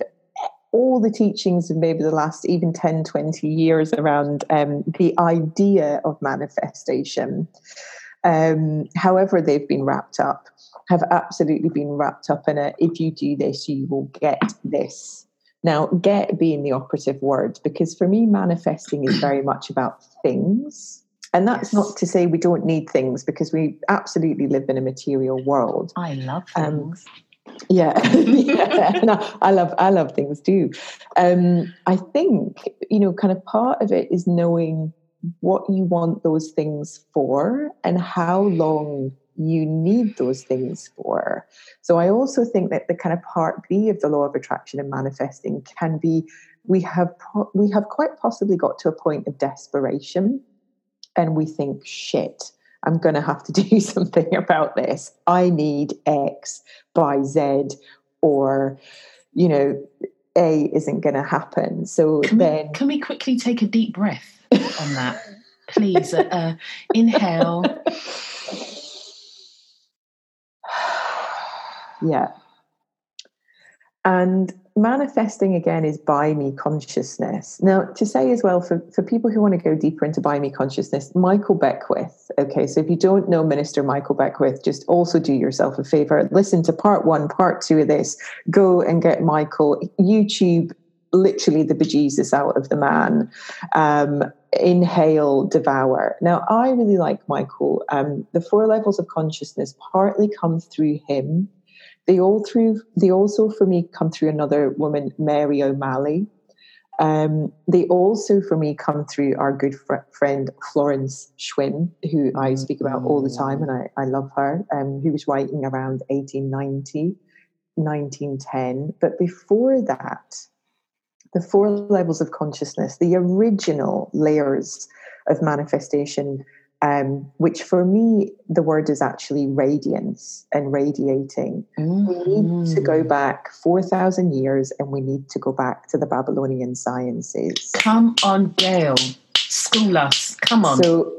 all the teachings of maybe the last even 10, 20 years around um, the idea of manifestation, um, however they've been wrapped up, have absolutely been wrapped up in a if you do this, you will get this. Now, get being the operative word, because for me, manifesting is very much about things. And that's yes. not to say we don't need things because we absolutely live in a material world. I love um, things. Um, yeah, yeah. No, I love I love things too. Um, I think you know, kind of part of it is knowing what you want those things for and how long you need those things for. So I also think that the kind of part B of the law of attraction and manifesting can be we have we have quite possibly got to a point of desperation and we think shit I'm going to have to do something about this. I need X by Z, or, you know, A isn't going to happen. So can then. We, can we quickly take a deep breath on that? Please, uh, uh, inhale. yeah. And manifesting again is by me consciousness. Now, to say as well, for, for people who want to go deeper into by me consciousness, Michael Beckwith. Okay, so if you don't know Minister Michael Beckwith, just also do yourself a favor. Listen to part one, part two of this. Go and get Michael. YouTube literally the bejesus out of the man. Um, inhale, devour. Now, I really like Michael. Um, the four levels of consciousness partly come through him they all through they also for me come through another woman, Mary O'Malley. Um, they also for me come through our good fr- friend Florence Shinn, who I speak about all the time, and I, I love her. Um, who was writing around 1890, 1910. But before that, the four levels of consciousness, the original layers of manifestation um, which for me, the word is actually radiance and radiating. Mm. We need to go mm. back 4,000 years and we need to go back to the Babylonian sciences. Come on, Gail. School us. Come on. So,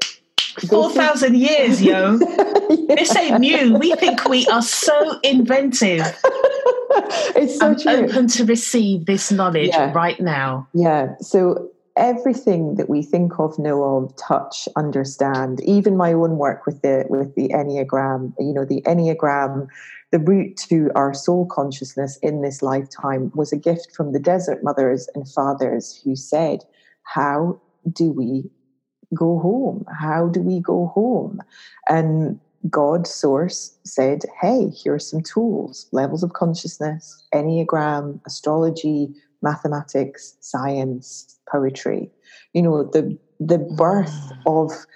4,000 years, yo. yeah. This ain't new. We think we are so inventive. it's so I'm true. open to receive this knowledge yeah. right now. Yeah. So everything that we think of, know of, touch, understand, even my own work with the with the Enneagram, you know, the Enneagram, the route to our soul consciousness in this lifetime was a gift from the desert mothers and fathers who said, How do we go home? How do we go home? And God source said, Hey, here are some tools, levels of consciousness, Enneagram, astrology, mathematics, science, poetry. You know, the the birth mm. of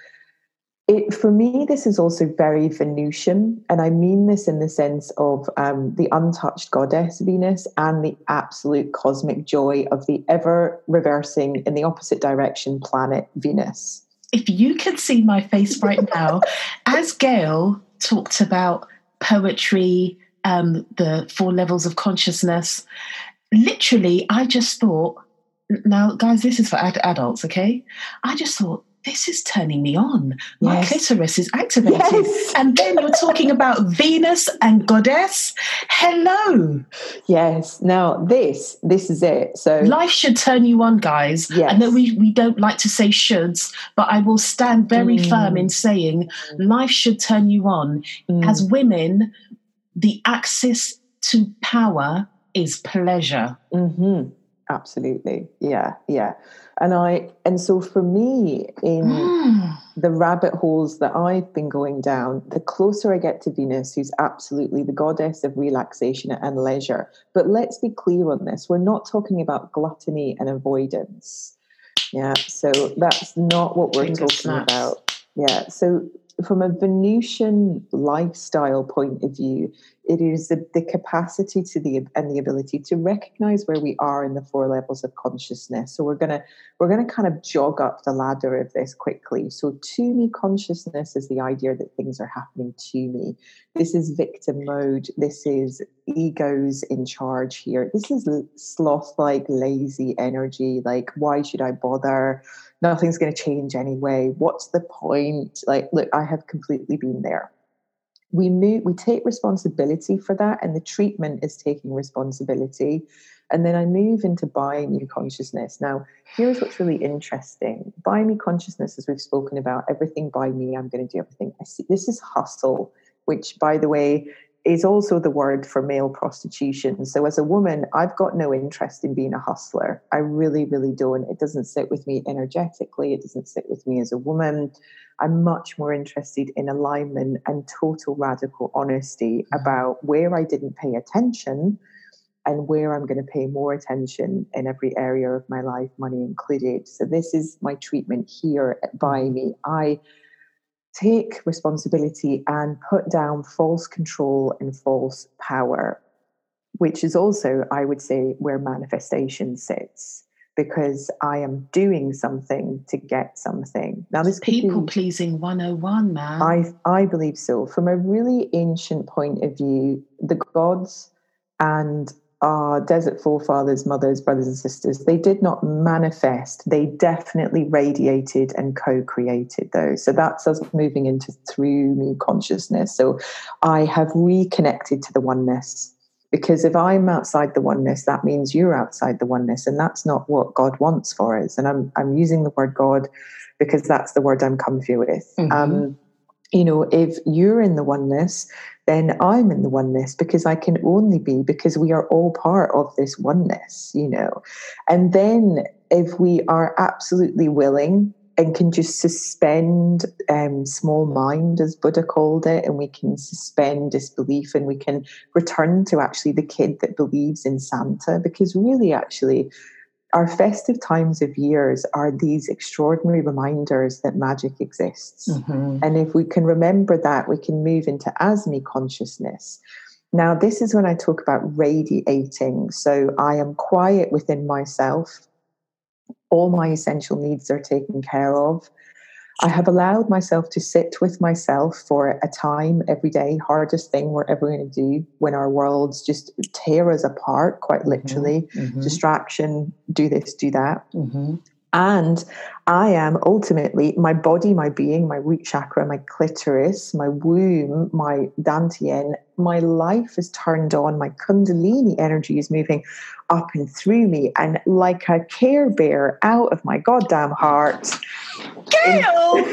it for me this is also very venusian and i mean this in the sense of um, the untouched goddess venus and the absolute cosmic joy of the ever reversing in the opposite direction planet venus if you could see my face right now as gail talked about poetry um, the four levels of consciousness literally, I just thought, now, guys, this is for ad- adults, okay? I just thought, this is turning me on. My yes. clitoris is activated. Yes. And then you're talking about Venus and goddess. Hello. Yes. Now this, this is it. So life should turn you on, guys. Yes. I know we, we don't like to say shoulds, but I will stand very mm. firm in saying life should turn you on. Mm. As women, the access to power is pleasure. Mm-hmm. Absolutely. Yeah. Yeah. And I, and so for me, in mm. the rabbit holes that I've been going down, the closer I get to Venus, who's absolutely the goddess of relaxation and leisure. But let's be clear on this we're not talking about gluttony and avoidance. Yeah. So that's not what we're Finger talking snaps. about. Yeah. So from a Venusian lifestyle point of view, it is the, the capacity to the and the ability to recognize where we are in the four levels of consciousness. So we're gonna we're gonna kind of jog up the ladder of this quickly. So to me, consciousness is the idea that things are happening to me. This is victim mode. This is egos in charge here. This is sloth like lazy energy. Like why should I bother? Nothing's going to change anyway. What's the point? Like look, I have completely been there. We move we take responsibility for that and the treatment is taking responsibility. And then i move into by me consciousness. Now here's what's really interesting. By me consciousness as we've spoken about everything by me i'm going to do everything. I see this is hustle which by the way is also the word for male prostitution so as a woman i've got no interest in being a hustler i really really don't it doesn't sit with me energetically it doesn't sit with me as a woman I'm much more interested in alignment and total radical honesty mm-hmm. about where I didn't pay attention and where I'm going to pay more attention in every area of my life, money included. So, this is my treatment here at By mm-hmm. Me. I take responsibility and put down false control and false power, which is also, I would say, where manifestation sits because I am doing something to get something. Now, this people be, pleasing 101, man. I, I believe so. From a really ancient point of view, the gods and our desert forefathers, mothers, brothers, and sisters, they did not manifest, they definitely radiated and co created those. So that's us moving into through me consciousness. So I have reconnected to the oneness because if I'm outside the oneness, that means you're outside the oneness, and that's not what God wants for us. And I'm I'm using the word God because that's the word I'm comfy with. Mm-hmm. Um, you know, if you're in the oneness, then I'm in the oneness because I can only be because we are all part of this oneness, you know. And then if we are absolutely willing and can just suspend um, small mind, as Buddha called it, and we can suspend disbelief and we can return to actually the kid that believes in Santa. Because really, actually, our festive times of years are these extraordinary reminders that magic exists. Mm-hmm. And if we can remember that, we can move into As Me consciousness. Now, this is when I talk about radiating. So I am quiet within myself all my essential needs are taken care of. I have allowed myself to sit with myself for a time every day, hardest thing we're ever going to do when our worlds just tear us apart, quite mm-hmm. literally. Mm-hmm. Distraction, do this, do that. Mm-hmm. And I am ultimately my body, my being, my root chakra, my clitoris, my womb, my dantian, my life is turned on, my kundalini energy is moving up and through me, and like a care bear out of my goddamn heart. Gail!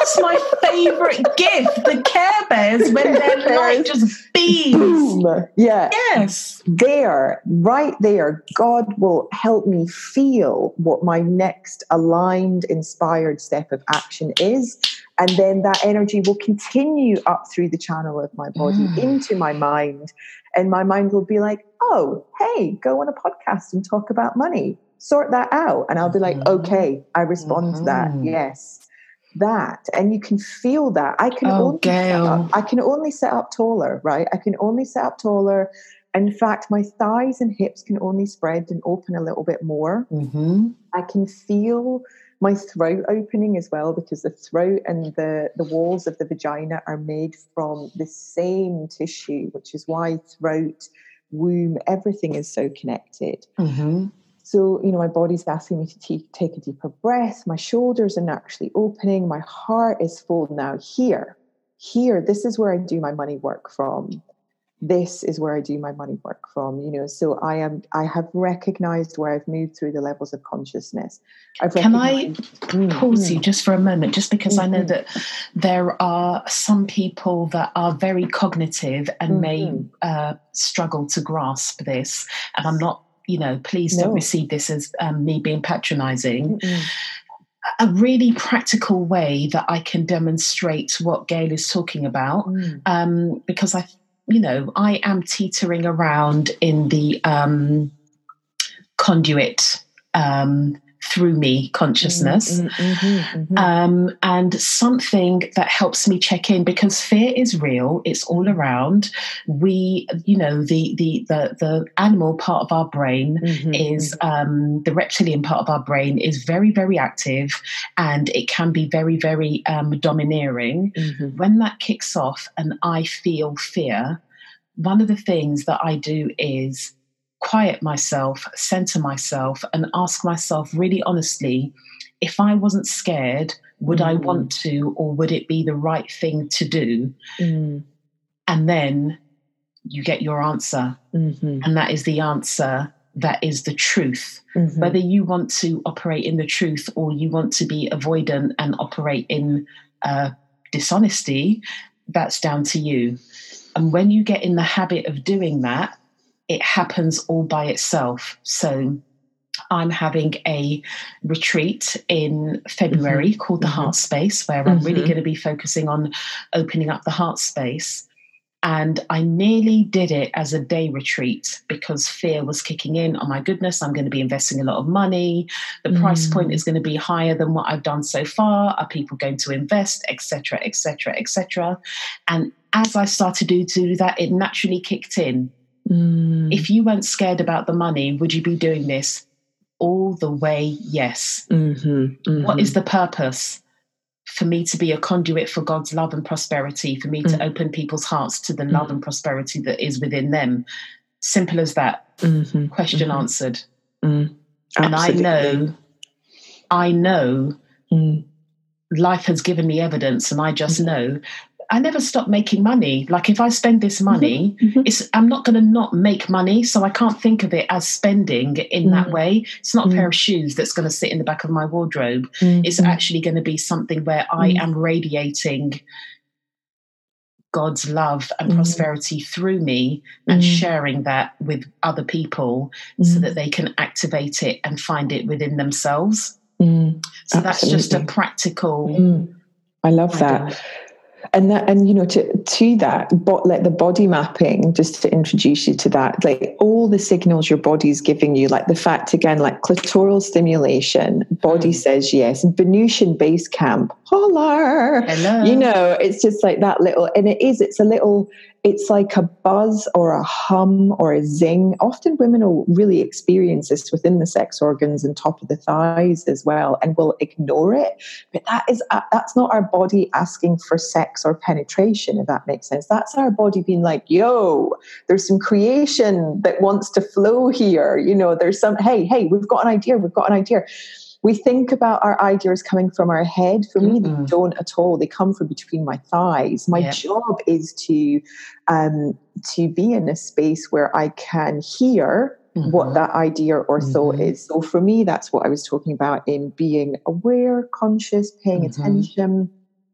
That's my favorite gift. The Care Bears when they're like just beams. Boom. Yeah. Yes. There, right there, God will help me feel what my next aligned, inspired step of action is. And then that energy will continue up through the channel of my body mm. into my mind. And my mind will be like, oh, hey, go on a podcast and talk about money. Sort that out. And I'll be like, mm-hmm. okay, I respond mm-hmm. to that. Mm-hmm. Yes that and you can feel that i can oh, only Gail. Up, i can only set up taller right i can only set up taller in fact my thighs and hips can only spread and open a little bit more mm-hmm. i can feel my throat opening as well because the throat and the the walls of the vagina are made from the same tissue which is why throat womb everything is so connected mm-hmm. So, you know, my body's asking me to t- take a deeper breath. My shoulders are naturally opening. My heart is full now. Here, here, this is where I do my money work from. This is where I do my money work from. You know, so I am. I have recognized where I've moved through the levels of consciousness. I've Can I pause mm. you just for a moment, just because mm-hmm. I know mm-hmm. that there are some people that are very cognitive and mm-hmm. may uh, struggle to grasp this, and I'm not you know, please no. don't receive this as um, me being patronizing. Mm-mm. A really practical way that I can demonstrate what Gail is talking about, mm. um, because I, you know, I am teetering around in the um, conduit um, through me consciousness. Mm-hmm, mm-hmm, mm-hmm. Um, and something that helps me check in because fear is real, it's all around. We, you know, the the the, the animal part of our brain mm-hmm, is mm-hmm. um, the reptilian part of our brain is very, very active and it can be very, very um, domineering. Mm-hmm. When that kicks off and I feel fear, one of the things that I do is quiet myself, center myself, and ask myself really honestly if I wasn't scared, would mm. I want to, or would it be the right thing to do? Mm. And then you get your answer. Mm-hmm. And that is the answer that is the truth. Mm-hmm. Whether you want to operate in the truth or you want to be avoidant and operate in uh, dishonesty, that's down to you. And when you get in the habit of doing that, it happens all by itself. So I'm having a retreat in February mm-hmm. called the mm-hmm. Heart Space, where I'm really mm-hmm. going to be focusing on opening up the heart space. And I nearly did it as a day retreat because fear was kicking in. Oh my goodness, I'm going to be investing a lot of money. The mm. price point is going to be higher than what I've done so far. Are people going to invest, etc., etc., etc.? And as I started to do that, it naturally kicked in. Mm. If you weren't scared about the money, would you be doing this? All the way, yes. Mm-hmm, mm-hmm. What is the purpose? For me to be a conduit for God's love and prosperity, for me mm. to open people's hearts to the love mm. and prosperity that is within them. Simple as that. Mm-hmm, Question mm-hmm. answered. Mm. And I know, I know mm. life has given me evidence, and I just know I never stop making money. Like if I spend this mm-hmm. money, mm-hmm. it's I'm not going to not make money, so I can't think of it as spending in mm-hmm. that mm. way. It's not a pair mm. of shoes that's going to sit in the back of my wardrobe. Mm-hmm. It's actually going to be something where I mm. am radiating God's love and prosperity through me and sharing that with other people so that they can activate it and find it within themselves. So Absolutely. that's just a practical. I love that and that and you know to to that but like the body mapping just to introduce you to that like all the signals your body's giving you like the fact again like clitoral stimulation body mm. says yes venusian base camp holler Hello. you know it's just like that little and it is it's a little it's like a buzz or a hum or a zing. Often women will really experience this within the sex organs and top of the thighs as well, and will ignore it. But that is uh, that's not our body asking for sex or penetration, if that makes sense. That's our body being like, "Yo, there's some creation that wants to flow here." You know, there's some. Hey, hey, we've got an idea. We've got an idea we think about our ideas coming from our head. For me, mm-hmm. they don't at all. They come from between my thighs. My yep. job is to um, to be in a space where I can hear Mm-hmm. what that idea or mm-hmm. thought is. So for me, that's what I was talking about in being aware, conscious, paying mm-hmm. attention.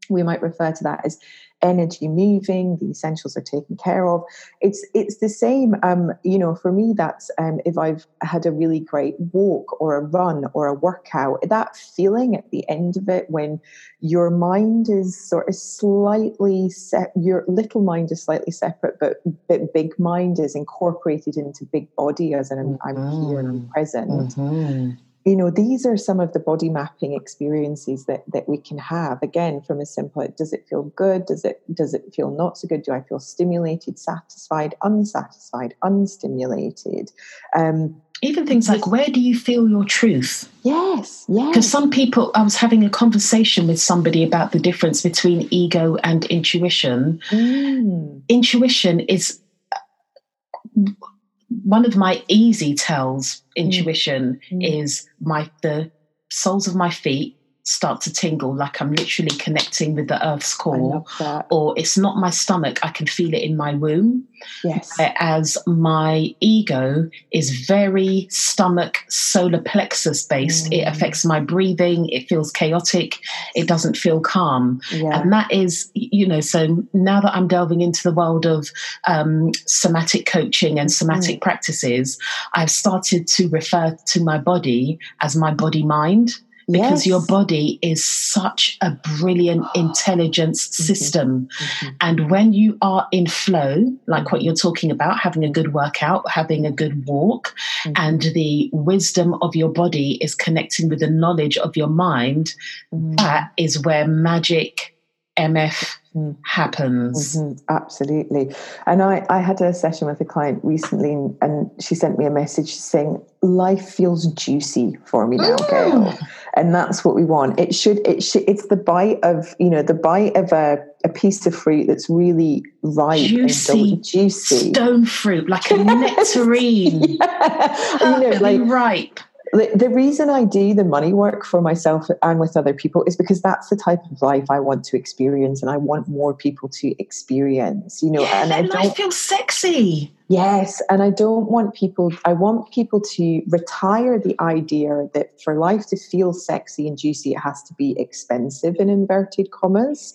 We might refer to that as energy moving, the essentials are taken care of. It's it's the same. Um, you know, for me, that's um, if I've had a really great walk or a run or a workout. That feeling at the end of it when your mind is sort of slightly set, your little mind is slightly separate, but, but big mind is incorporated into big body as an mm-hmm. I'm here and I'm mm-hmm. present. Mm-hmm you know these are some of the body mapping experiences that that we can have. Again from a simple does it feel good? Does it does it feel not so good? Do i feel stimulated satisfied unsatisfied unstimulated? Um, even things like where do you feel your truth? Yes yes. because some people i was having a conversation with somebody about the difference between ego and intuition. Mm. intuition is one of my easy tells intuition mm. is my the soles of my feet start to tingle like I'm literally connecting with the earth's core or it's not my stomach I can feel it in my womb. Yes. As my ego is very stomach solar plexus based. Mm. it affects my breathing it feels chaotic it doesn't feel calm. Yeah. and that is you know so now that I'm delving into the world of um, somatic coaching and somatic mm. practices I've started to refer to my body as my body mind because yes. your body is such a brilliant intelligence mm-hmm. system. Mm-hmm. And when you are in flow, like what you're talking about, having a good workout, having a good walk, mm-hmm. and the wisdom of your body is connecting with the knowledge of your mind, mm-hmm. that is where magic MF mm. happens. Mm-hmm, absolutely. And I, I had a session with a client recently, and she sent me a message saying, "Life feels juicy for me now, Gail." Mm. And that's what we want. It should. It should. It's the bite of you know the bite of a, a piece of fruit that's really ripe, juicy, and juicy, stone fruit, like a nectarine, yeah. you know, like ripe the reason I do the money work for myself and with other people is because that's the type of life I want to experience and I want more people to experience, you know, yeah, and I life feels sexy. Yes, and I don't want people I want people to retire the idea that for life to feel sexy and juicy it has to be expensive in inverted commas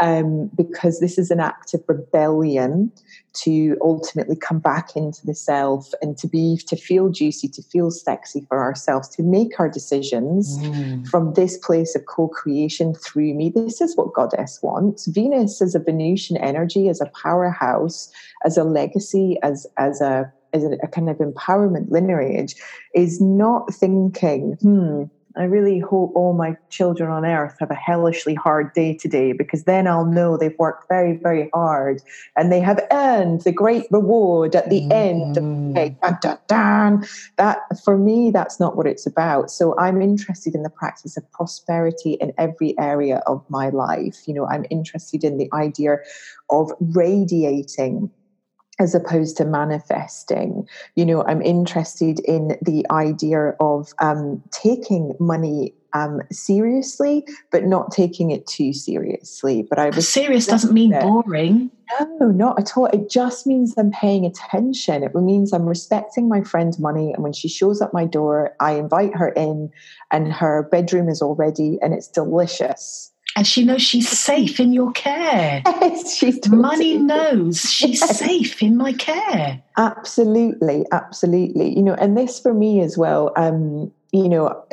um, because this is an act of rebellion to ultimately come back into the self and to be to feel juicy to feel sexy for ourselves to make our decisions mm. from this place of co-creation through me this is what goddess wants venus as a venusian energy as a powerhouse as a legacy as as a as a, a kind of empowerment lineage is not thinking hmm I really hope all my children on earth have a hellishly hard day today because then I'll know they've worked very, very hard and they have earned the great reward at the mm-hmm. end of. Dun, dun, dun. That for me, that's not what it's about. So I'm interested in the practice of prosperity in every area of my life. You know, I'm interested in the idea of radiating as opposed to manifesting. You know, I'm interested in the idea of um, taking money um, seriously, but not taking it too seriously. But I was serious doesn't mean it. boring. No, not at all. It just means I'm paying attention. It means I'm respecting my friend's money. And when she shows up my door, I invite her in, and her bedroom is all ready and it's delicious and she knows she's safe in your care. Yes, she's totally money knows she's yes. safe in my care. Absolutely, absolutely. You know, and this for me as well. Um, you know,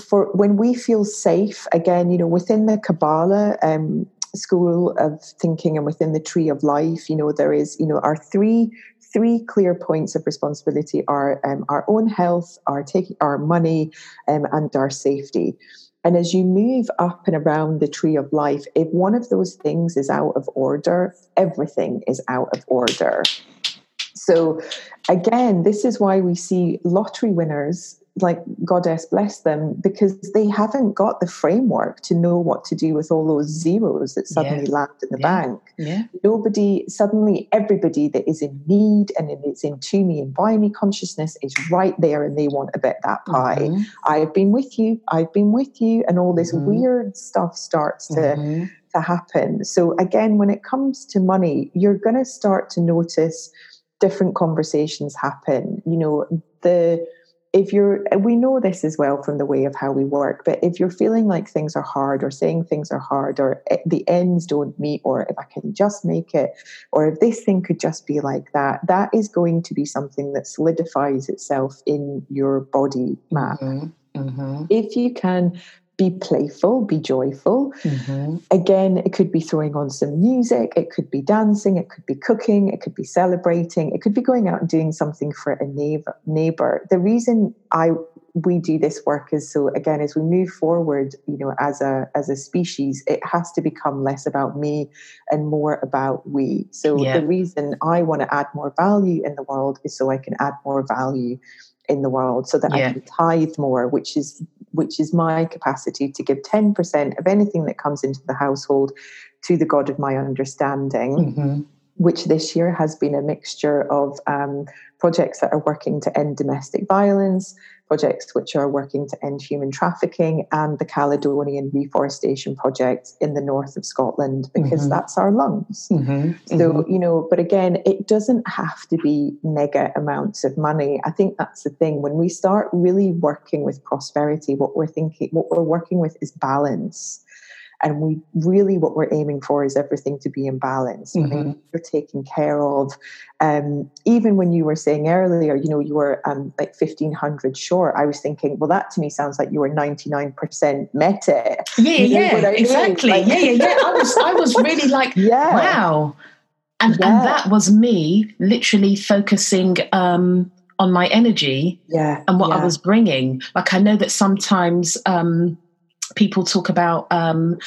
for when we feel safe again, you know, within the Kabbalah um, school of thinking and within the tree of life, you know, there is, you know, our three three clear points of responsibility are um, our own health, our taking our money, um, and our safety. And as you move up and around the tree of life, if one of those things is out of order, everything is out of order. So, again, this is why we see lottery winners like goddess bless them because they haven't got the framework to know what to do with all those zeros that suddenly yeah. land in the yeah. bank yeah. nobody suddenly everybody that is in need and it's in to me and by me consciousness is right there and they want a bit that pie mm-hmm. i've been with you i've been with you and all this mm-hmm. weird stuff starts to mm-hmm. to happen so again when it comes to money you're going to start to notice different conversations happen you know the if you're we know this as well from the way of how we work but if you're feeling like things are hard or saying things are hard or eh, the ends don't meet or if i can just make it or if this thing could just be like that that is going to be something that solidifies itself in your body map mm-hmm. Mm-hmm. if you can be playful, be joyful. Mm-hmm. Again, it could be throwing on some music, it could be dancing, it could be cooking, it could be celebrating, it could be going out and doing something for a neighbor. neighbor. The reason I we do this work is so again as we move forward you know as a as a species it has to become less about me and more about we so yeah. the reason i want to add more value in the world is so i can add more value in the world so that yeah. I can tithe more, which is which is my capacity to give 10% of anything that comes into the household to the God of my understanding. Mm-hmm. Which this year has been a mixture of um, projects that are working to end domestic violence, projects which are working to end human trafficking, and the Caledonian Reforestation Project in the north of Scotland, because mm-hmm. that's our lungs. Mm-hmm. So, mm-hmm. you know, but again, it doesn't have to be mega amounts of money. I think that's the thing. When we start really working with prosperity, what we're thinking, what we're working with is balance. And we really what we're aiming for is everything to be in balance. Mm-hmm. you're taken care of um, even when you were saying earlier you know you were um, like 1500 short i was thinking well that to me sounds like you were 99% met it yeah yeah exactly. Like, yeah yeah yeah. I was i was really like yeah. wow. And yeah. and that was me literally focusing um on my energy yeah and what yeah. i was bringing. Like i know that sometimes um people talk about um,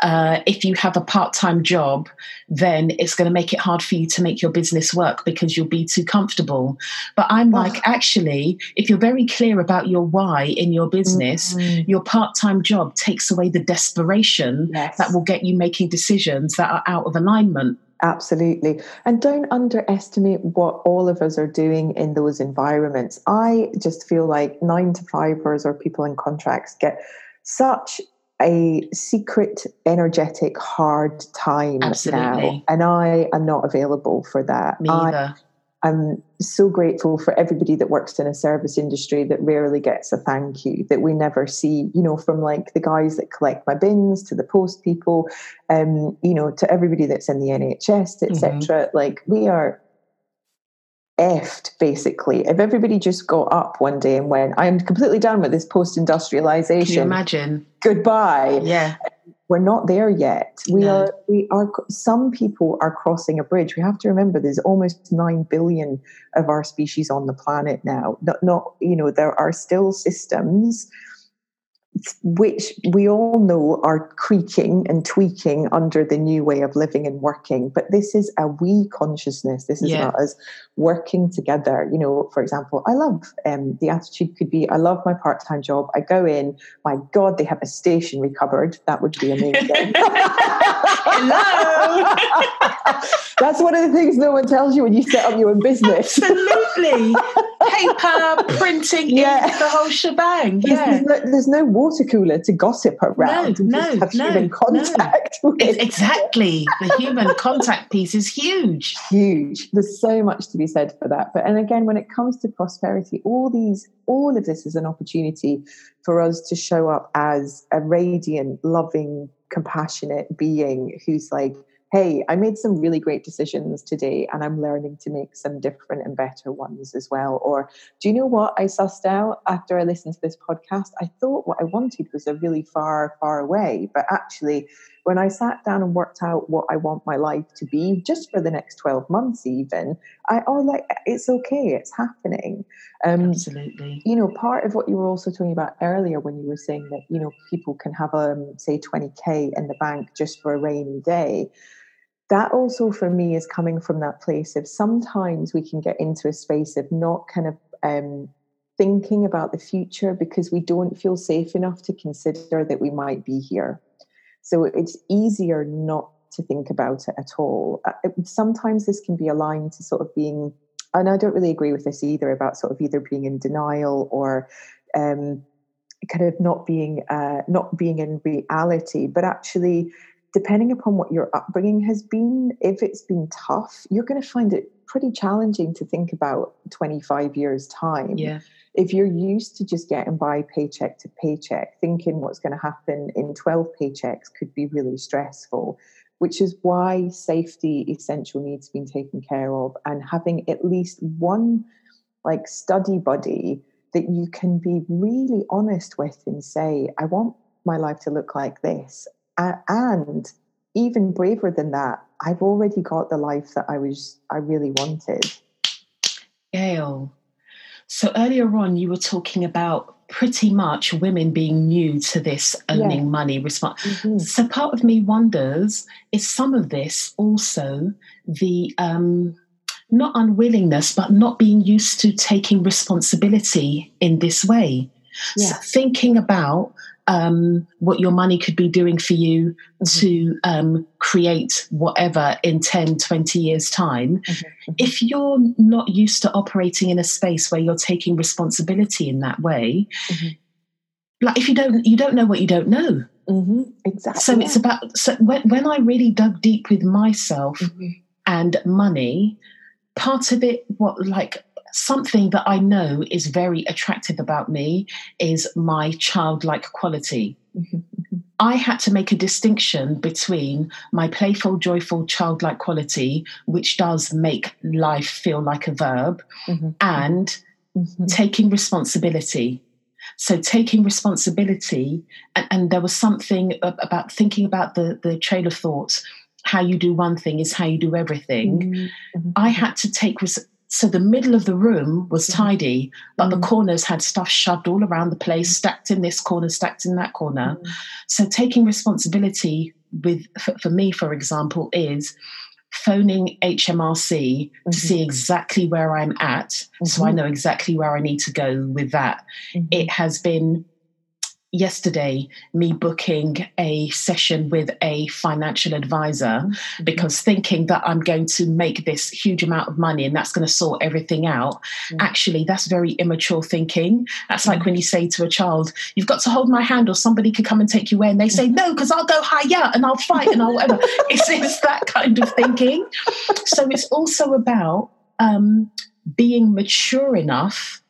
uh, if you have a part-time job then it's going to make it hard for you to make your business work because you'll be too comfortable but i'm oh. like actually if you're very clear about your why in your business mm-hmm. your part-time job takes away the desperation yes. that will get you making decisions that are out of alignment Absolutely. And don't underestimate what all of us are doing in those environments. I just feel like nine to fivers or people in contracts get such a secret, energetic, hard time Absolutely. now. And I am not available for that. Me either. I'm so grateful for everybody that works in a service industry that rarely gets a thank you, that we never see, you know, from like the guys that collect my bins to the post people, um, you know, to everybody that's in the NHS, etc. Mm-hmm. Like we are effed basically if everybody just got up one day and went i'm completely done with this post-industrialization imagine goodbye yeah we're not there yet. We no. are, we are, some people are crossing a bridge. We have to remember there's almost 9 billion of our species on the planet now. Not, not you know, there are still systems which we all know are creaking and tweaking under the new way of living and working. But this is a we consciousness. This is yeah. about us working together. You know, for example, I love um, the attitude could be I love my part time job. I go in, my God, they have a stationery cupboard. That would be amazing. Hello. That's one of the things no one tells you when you set up your own business. Absolutely. Paper, printing, yeah. the whole shebang. Yeah. There's, no, there's no water cooler to gossip around. No, no, no, human contact. No. Exactly. The human contact piece is huge. Huge. There's so much to be said for that. But and again, when it comes to prosperity, all these all of this is an opportunity for us to show up as a radiant, loving, compassionate being who's like hey, I made some really great decisions today and I'm learning to make some different and better ones as well. Or do you know what I sussed out after I listened to this podcast? I thought what I wanted was a really far, far away, but actually, when I sat down and worked out what I want my life to be, just for the next 12 months, even, I, oh, like, it's okay, it's happening. Um, Absolutely. You know, part of what you were also talking about earlier when you were saying that, you know, people can have, um, say, 20K in the bank just for a rainy day that also for me is coming from that place of sometimes we can get into a space of not kind of um, thinking about the future because we don't feel safe enough to consider that we might be here. So it's easier not to think about it at all. Uh, sometimes this can be aligned to sort of being, and I don't really agree with this either about sort of either being in denial or um, kind of not being uh, not being in reality, but actually depending upon what your upbringing has been, if it's been tough, you're going to find it pretty challenging to think about 25 years' time. Yeah. If you're used to just getting by paycheck to paycheck, thinking what's going to happen in 12 paychecks could be really stressful, which is why safety essential needs being taken care of and having at least one like study buddy that you can be really honest with and say, I want my life to look like this and even braver than that, I've already got the life that I was I really wanted. Gail, so earlier on you were talking about pretty much women being new to this owning yeah. money response. Mm-hmm. So part of me wonders is some of this also the um, not unwillingness, but not being used to taking responsibility in this way. So thinking about um, what your money could be doing for you mm-hmm. to um, create whatever in 10, 20 years' time. Mm-hmm. If you're not used to operating in a space where you're taking responsibility in that way, mm-hmm. like if you don't, you don't know what you don't know. Mm-hmm. Exactly. So it's about, so when, when I really dug deep with myself mm-hmm. and money, part of it, what like something that I know is very attractive about me is my childlike quality. Mm-hmm. I had to make a distinction between my playful, joyful, childlike quality, which does make life feel like a verb, mm-hmm. and mm-hmm. taking responsibility. So, taking responsibility, and, and, there was something about thinking about the, the trail of thoughts. How you do one thing is how you do everything. Mm-hmm. I had to take res- so the middle of the room was mm-hmm. tidy, but the corners had stuff shoved all around the place, stacked in this corner, stacked in that corner. Mm. So taking responsibility with for, for, me, for example, is phoning HMRC mm-hmm. to see exactly where I'm at, mm-hmm. so I mm-hmm. know exactly where I need to go with that. Mm-hmm. It has been yesterday me booking a session with a financial advisor mm-hmm. because thinking that I'm going to make this huge amount of money and that's going to sort everything out. Mm-hmm. Actually, that's very immature thinking. That's like when you say to a child, You've got to hold my hand or somebody could come and take you away. And they say, No, because I'll go higher and I'll fight and I'll whatever. it's, it's that kind of thinking. So it's also about um, being mature enough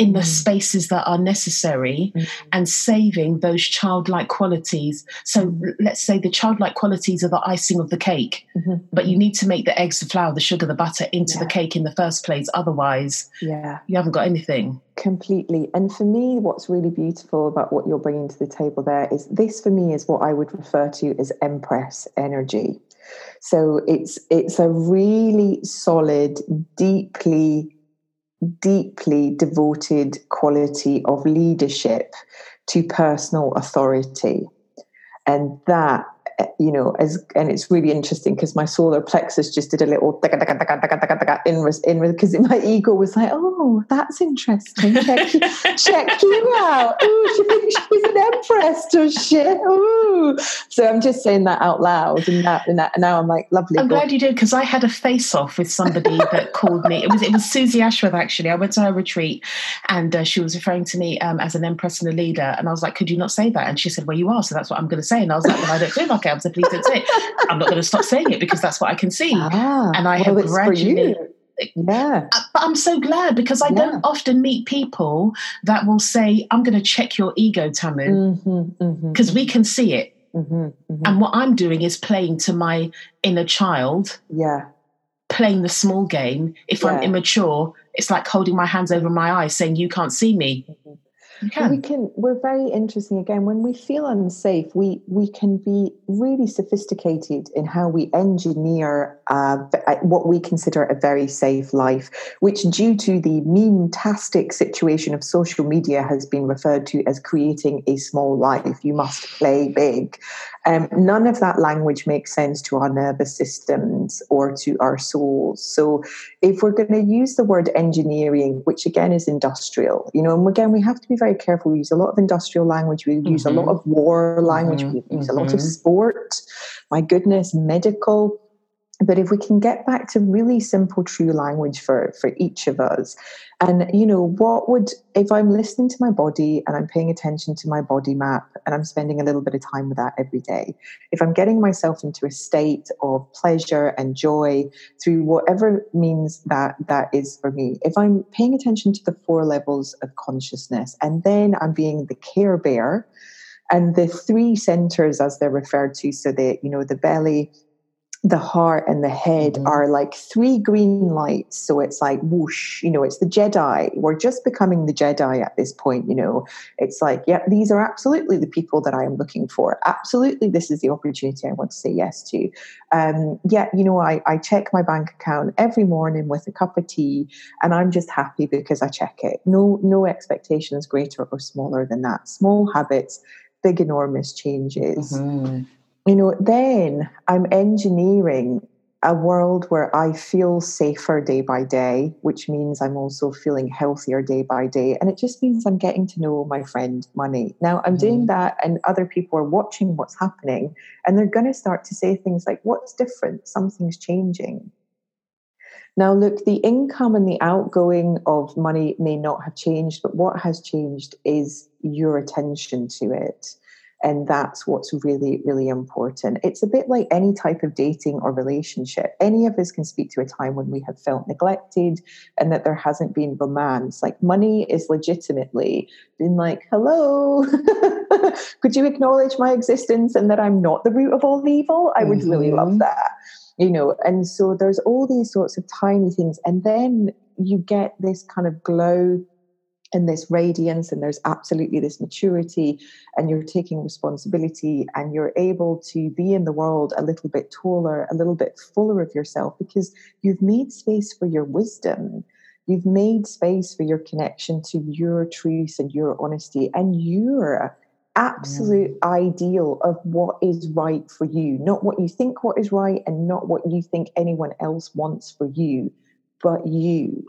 in the mm. spaces that are necessary mm. and saving those childlike qualities. So mm. let's say the childlike qualities are the icing of the cake, mm-hmm. but you need to make the eggs, the flour, the sugar, the butter into yeah. the cake in the first place. Otherwise, yeah, you haven't got anything. Completely. And for me, what's really beautiful about what you're bringing to the table there is this for me is what I would refer to as empress energy. So it's it's a really solid, deeply deeply devoted quality of leadership to personal authority. And that eh, you know, as and it's really interesting because my solar plexus just did a little in in because my ego was like, oh, that's interesting. Check check you out. Oh, she thinks she's an does she? Ooh. So I'm just saying that out loud, and that and that. And now I'm like, lovely. I'm glad you did because I had a face off with somebody that called me. It was it was Susie Ashworth actually. I went to her retreat, and uh, she was referring to me um, as an empress and a leader, and I was like, could you not say that? And she said, well, you are, so that's what I'm going to say. And I was like, well, I don't feel like it. I'm so please don't say it. I'm not going to stop saying it because that's what I can see. Ah, and I well, have gradually. Yeah. Uh, but I'm so glad because I yeah. don't often meet people that will say, I'm going to check your ego, Tamu, because mm-hmm, mm-hmm. we can see it. Mm-hmm, mm-hmm, and what I'm doing is playing to my inner child. Yeah. Playing the small game. If yeah. I'm immature, it's like holding my hands over my eyes saying, You can't see me. Mm-hmm. We can. We're very interesting. Again, when we feel unsafe, we we can be really sophisticated in how we engineer uh, what we consider a very safe life, which, due to the mean-tastic situation of social media, has been referred to as creating a small life. You must play big. Um, none of that language makes sense to our nervous systems or to our souls. So, if we're going to use the word engineering, which again is industrial, you know, and again we have to be very careful. We use a lot of industrial language. We use mm-hmm. a lot mm-hmm. of war language. Mm-hmm. We use a lot of mm-hmm. sport. My goodness, medical but if we can get back to really simple true language for for each of us and you know what would if i'm listening to my body and i'm paying attention to my body map and i'm spending a little bit of time with that every day if i'm getting myself into a state of pleasure and joy through whatever means that that is for me if i'm paying attention to the four levels of consciousness and then i'm being the care bear and the three centers as they're referred to so that you know the belly the heart and the head mm-hmm. are like three green lights. So it's like whoosh, you know, it's the Jedi. We're just becoming the Jedi at this point, you know. It's like, yeah, these are absolutely the people that I am looking for. Absolutely, this is the opportunity I want to say yes to. Um, yeah, you know, I, I check my bank account every morning with a cup of tea and I'm just happy because I check it. No, no expectations greater or smaller than that. Small habits, big enormous changes. Mm-hmm you know, then I'm engineering a world where I feel safer day by day, which means I'm also feeling healthier day by day. And it just means I'm getting to know my friend money. Now I'm mm. doing that, and other people are watching what's happening, and they're going to start to say things like, What's different? Something's changing. Now, look, the income and the outgoing of money may not have changed, but what has changed is your attention to it. And that's what's really, really important. It's a bit like any type of dating or relationship. Any of us can speak to a time when we have felt neglected and that there hasn't been romance. Like money is legitimately been like, hello, could you acknowledge my existence and that i'm not the root of all evil i would mm-hmm. really love mm-hmm. that you know and so there's all these sorts of tiny things and then you get this kind of glow and this radiance and there's absolutely this maturity and you're taking responsibility and you're able to be in the world a little bit taller a little bit fuller of yourself because you've made space for your wisdom. You've made space for your connection to your truth and your honesty and your absolute mm. ideal of what is right for you. Not what you think what is right and not what you think anyone else wants for you but you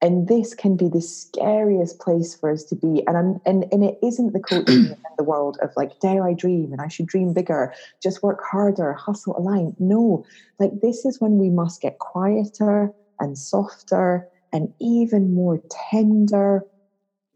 and this can be the scariest place for us to be. And I'm, and and it isn't the coaching in the world of like dare i dream and i should dream bigger just work harder hustle align. No like this is when we must get quieter and softer and even more tender.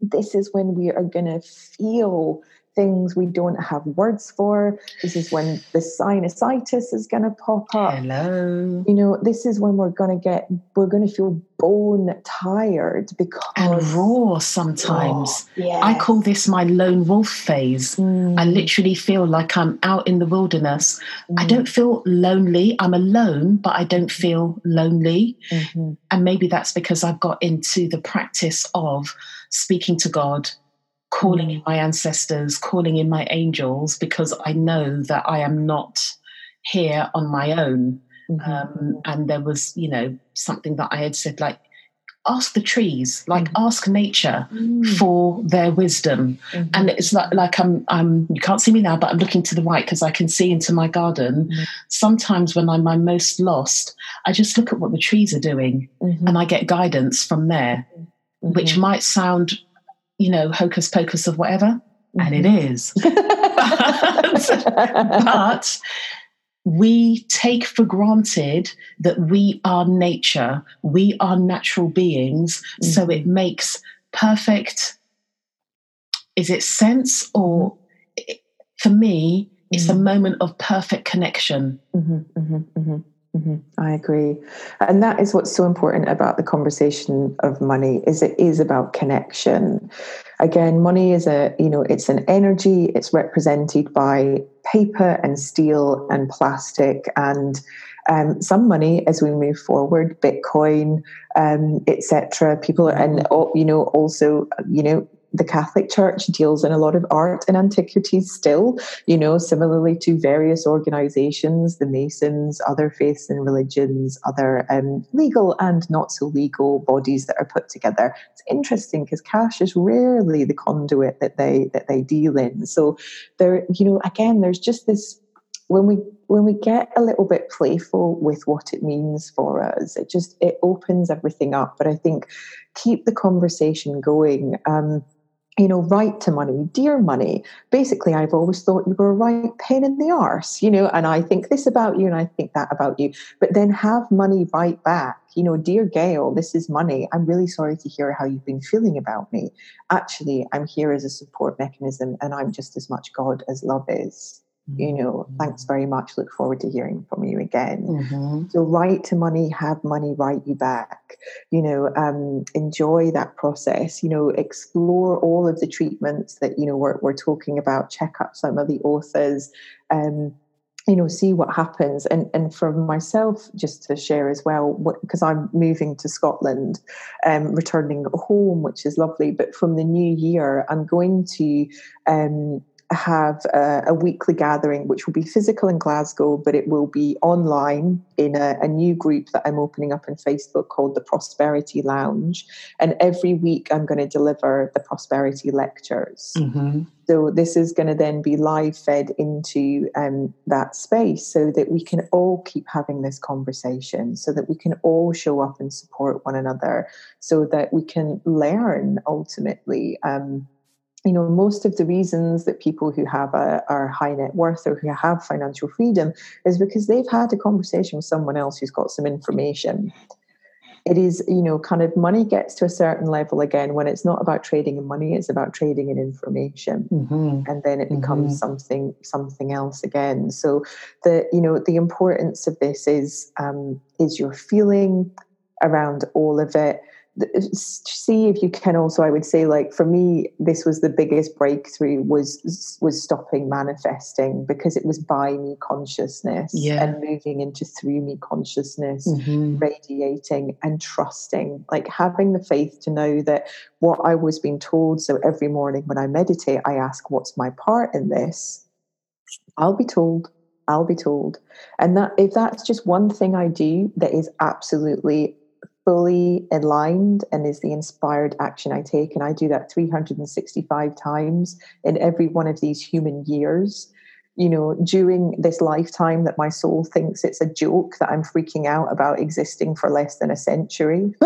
This is when we are going to feel things we don't have words for. This is when the sinusitis is going to pop up. Hello. You know, this is when we're going to get, we're going to feel bone tired because. And raw sometimes. Yeah. I call this my lone wolf phase. Mm. I literally feel like I'm out in the wilderness. Mm. I don't feel lonely. I'm alone, but I don't feel lonely. Mm-hmm. And maybe that's because I've got into the practice of speaking to God calling in my ancestors, calling in my angels, because I know that I am not here on my own. Mm-hmm. Um, and there was, you know, something that I had said, like, ask the trees, like mm-hmm. ask nature mm. for their wisdom. Mm-hmm. And it's like, like I'm, I'm, you can't see me now, but I'm looking to the right because I can see into my garden. Mm-hmm. Sometimes when I'm my most lost, I just look at what the trees are doing mm-hmm. and I get guidance from there, which mm-hmm. might sound you know, hocus pocus of whatever, mm-hmm. and it mm-hmm. but, but we take for granted that we are nature, we are natural beings, mm-hmm. so it makes perfect. Is it sense or for me, it's mm-hmm. a moment of perfect connection. Mm-hmm, mm-hmm, mm-hmm. Mm-hmm. I agree, and that is what's so important about the conversation of money. Is it is about connection. Again, money is a you know it's an energy. It's represented by paper and steel and plastic and um, some money as we move forward, Bitcoin, um, etc. People are and you know also you know the Catholic Church deals in a lot of art and antiquities still, you know, similarly to various organizations, the Masons, other faiths and religions, other um, legal and not so legal bodies that are put together. It's interesting because cash is rarely the conduit that they that they deal in. So there, you know, again, there's just this when we when we get a little bit playful with what it means for us, it just it opens everything up. But I think keep the conversation going. Um, you know, right to money, dear money. Basically, I've always thought you were a right pain in the arse, you know, and I think this about you and I think that about you. But then have money right back. You know, dear Gail, this is money. I'm really sorry to hear how you've been feeling about me. Actually, I'm here as a support mechanism and I'm just as much God as love is you know thanks very much. Look forward to hearing from you again. Mm-hmm. so write to money have money write you back. You know um, enjoy that process. You know explore all of the treatments that you know we're, we're talking about. Check up some of the authors. Um, you know see what happens. And and for myself just to share as well because i'm moving to scotland um returning home which is lovely. But from the new year i'm going to um have a, a, weekly gathering, which will be physical in Glasgow, but it will be online in a, a, new group that I'm opening up on Facebook called the Prosperity Lounge. And every week I'm going to deliver the prosperity lectures. Mm-hmm. So this is going to then be live fed into um, that space so that we can all keep having this conversation, so that we can all show up and support one another, so that we can learn ultimately. Um, you know, most of the reasons that people who have a are high net worth or who have financial freedom is because they've had a conversation with someone else who's got some information. It is, you know, kind of money gets to a certain level again when it's not about trading in money, it's about trading in information. Mm-hmm. And then it becomes mm-hmm. something something else again. So the, you know, the importance of this is um, is your feeling around all of it see if you can also i would say like for me this was the biggest breakthrough was was stopping manifesting because it was by me consciousness yeah. and moving into through me consciousness mm-hmm. radiating and trusting like having the faith to know that what i was being told so every morning when i meditate i ask what's my part in this i'll be told I'll be told. And that if that's just one thing I do that is absolutely fully aligned and is the inspired action I take. And I do that 365 times in every one of these human years. You know, during this lifetime that my soul thinks it's a joke that I'm freaking out about existing for less than a century.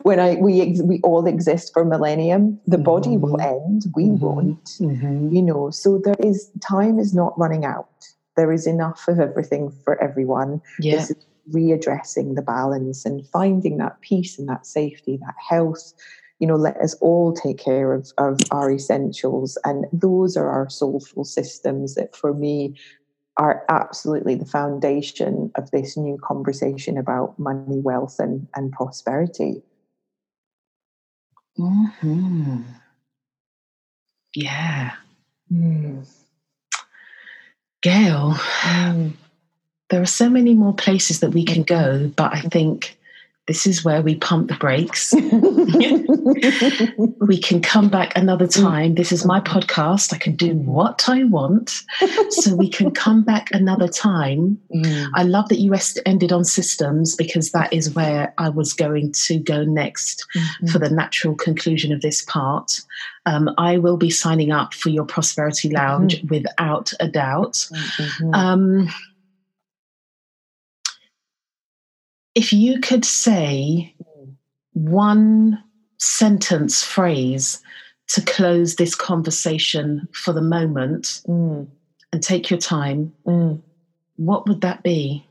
when I we we all exist for millennium, the mm-hmm. body will end, we mm-hmm. won't. Mm-hmm. You know, so there is time is not running out. There is enough of everything for everyone. Yeah. This is readdressing the balance and finding that peace and that safety, that health. You know, let us all take care of, of our essentials. And those are our soulful systems that, for me, are absolutely the foundation of this new conversation about money, wealth, and, and prosperity. Hmm. Yeah. Mm. Gail, mm there are so many more places that we can go, but I think this is where we pump the brakes. we can come back another time. This is my podcast. I can do what I want. So we can come back another time. Mm. I love that you ended on systems because that is where I was going to go next mm-hmm. for the natural conclusion of this part. Um, I will be signing up for your Prosperity Lounge mm-hmm. without a doubt. Mm-hmm. Um, if you could say one sentence phrase to close this conversation for the moment mm. and take your time, mm. what would that be?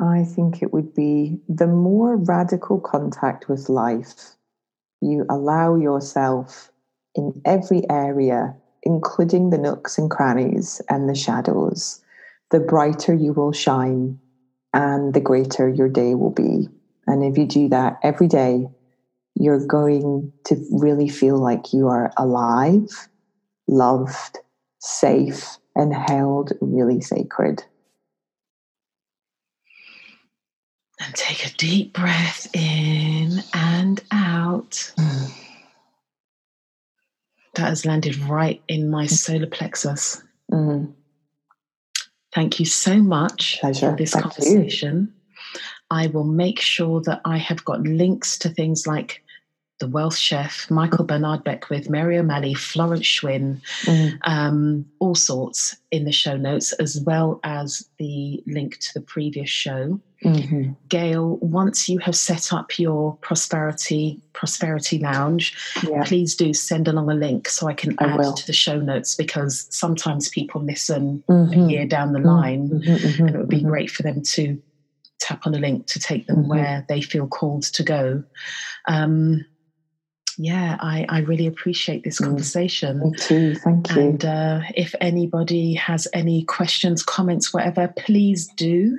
I think it would be the more radical contact with life you allow yourself in every area including the nooks and crannies and the shadows, the brighter you will shine and the greater your day will be. And if you do that every day, you're going to really feel like you are alive, loved, safe, and held really sacred. And take a deep breath in and out. Mm that has landed right in my mm. solar plexus. Mm. Thank you so much Pleasure. for this conversation. I will make sure that I have got links to things like the Wealth Chef, Michael Bernard Beckwith, Mary O'Malley, Florence Shinn, mm. um, all sorts in the show notes, as well as the link to the previous show. Mm-hmm. Gail, once you have set up your prosperity prosperity lounge, yeah. please do send along a link so I can add I to the show notes because sometimes people listen mm-hmm. a year down the line, mm-hmm, mm-hmm and it would be mm-hmm. great for them to tap on a link to take them mm-hmm. where they feel called to go. Um, yeah, I, I really appreciate this mm. conversation. Me too. Thank you. And uh, if anybody has any questions, comments, whatever, please do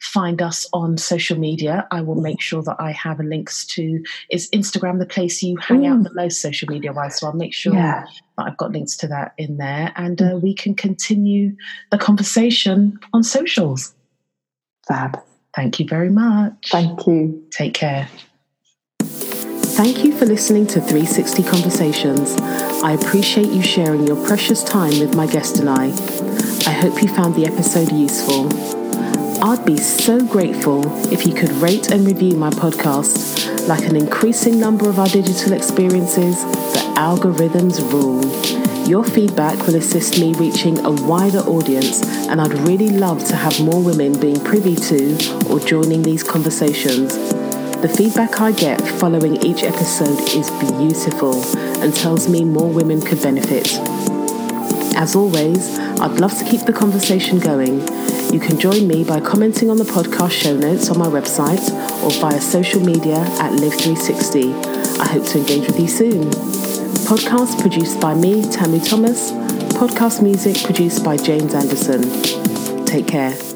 find us on social media. I will make sure that I have links to. Is Instagram the place you hang mm. out the most social media wise? So I'll make sure yeah. that I've got links to that in there, and uh, we can continue the conversation on socials. Fab. Thank you very much. Thank you. Take care. Thank you for listening to 360 Conversations. I appreciate you sharing your precious time with my guest and I. I hope you found the episode useful. I'd be so grateful if you could rate and review my podcast. Like an increasing number of our digital experiences, the algorithms rule. Your feedback will assist me reaching a wider audience, and I'd really love to have more women being privy to or joining these conversations. The feedback I get following each episode is beautiful and tells me more women could benefit. As always, I'd love to keep the conversation going. You can join me by commenting on the podcast show notes on my website or via social media at Live360. I hope to engage with you soon. Podcast produced by me, Tamu Thomas Podcast music produced by James Anderson. Take care.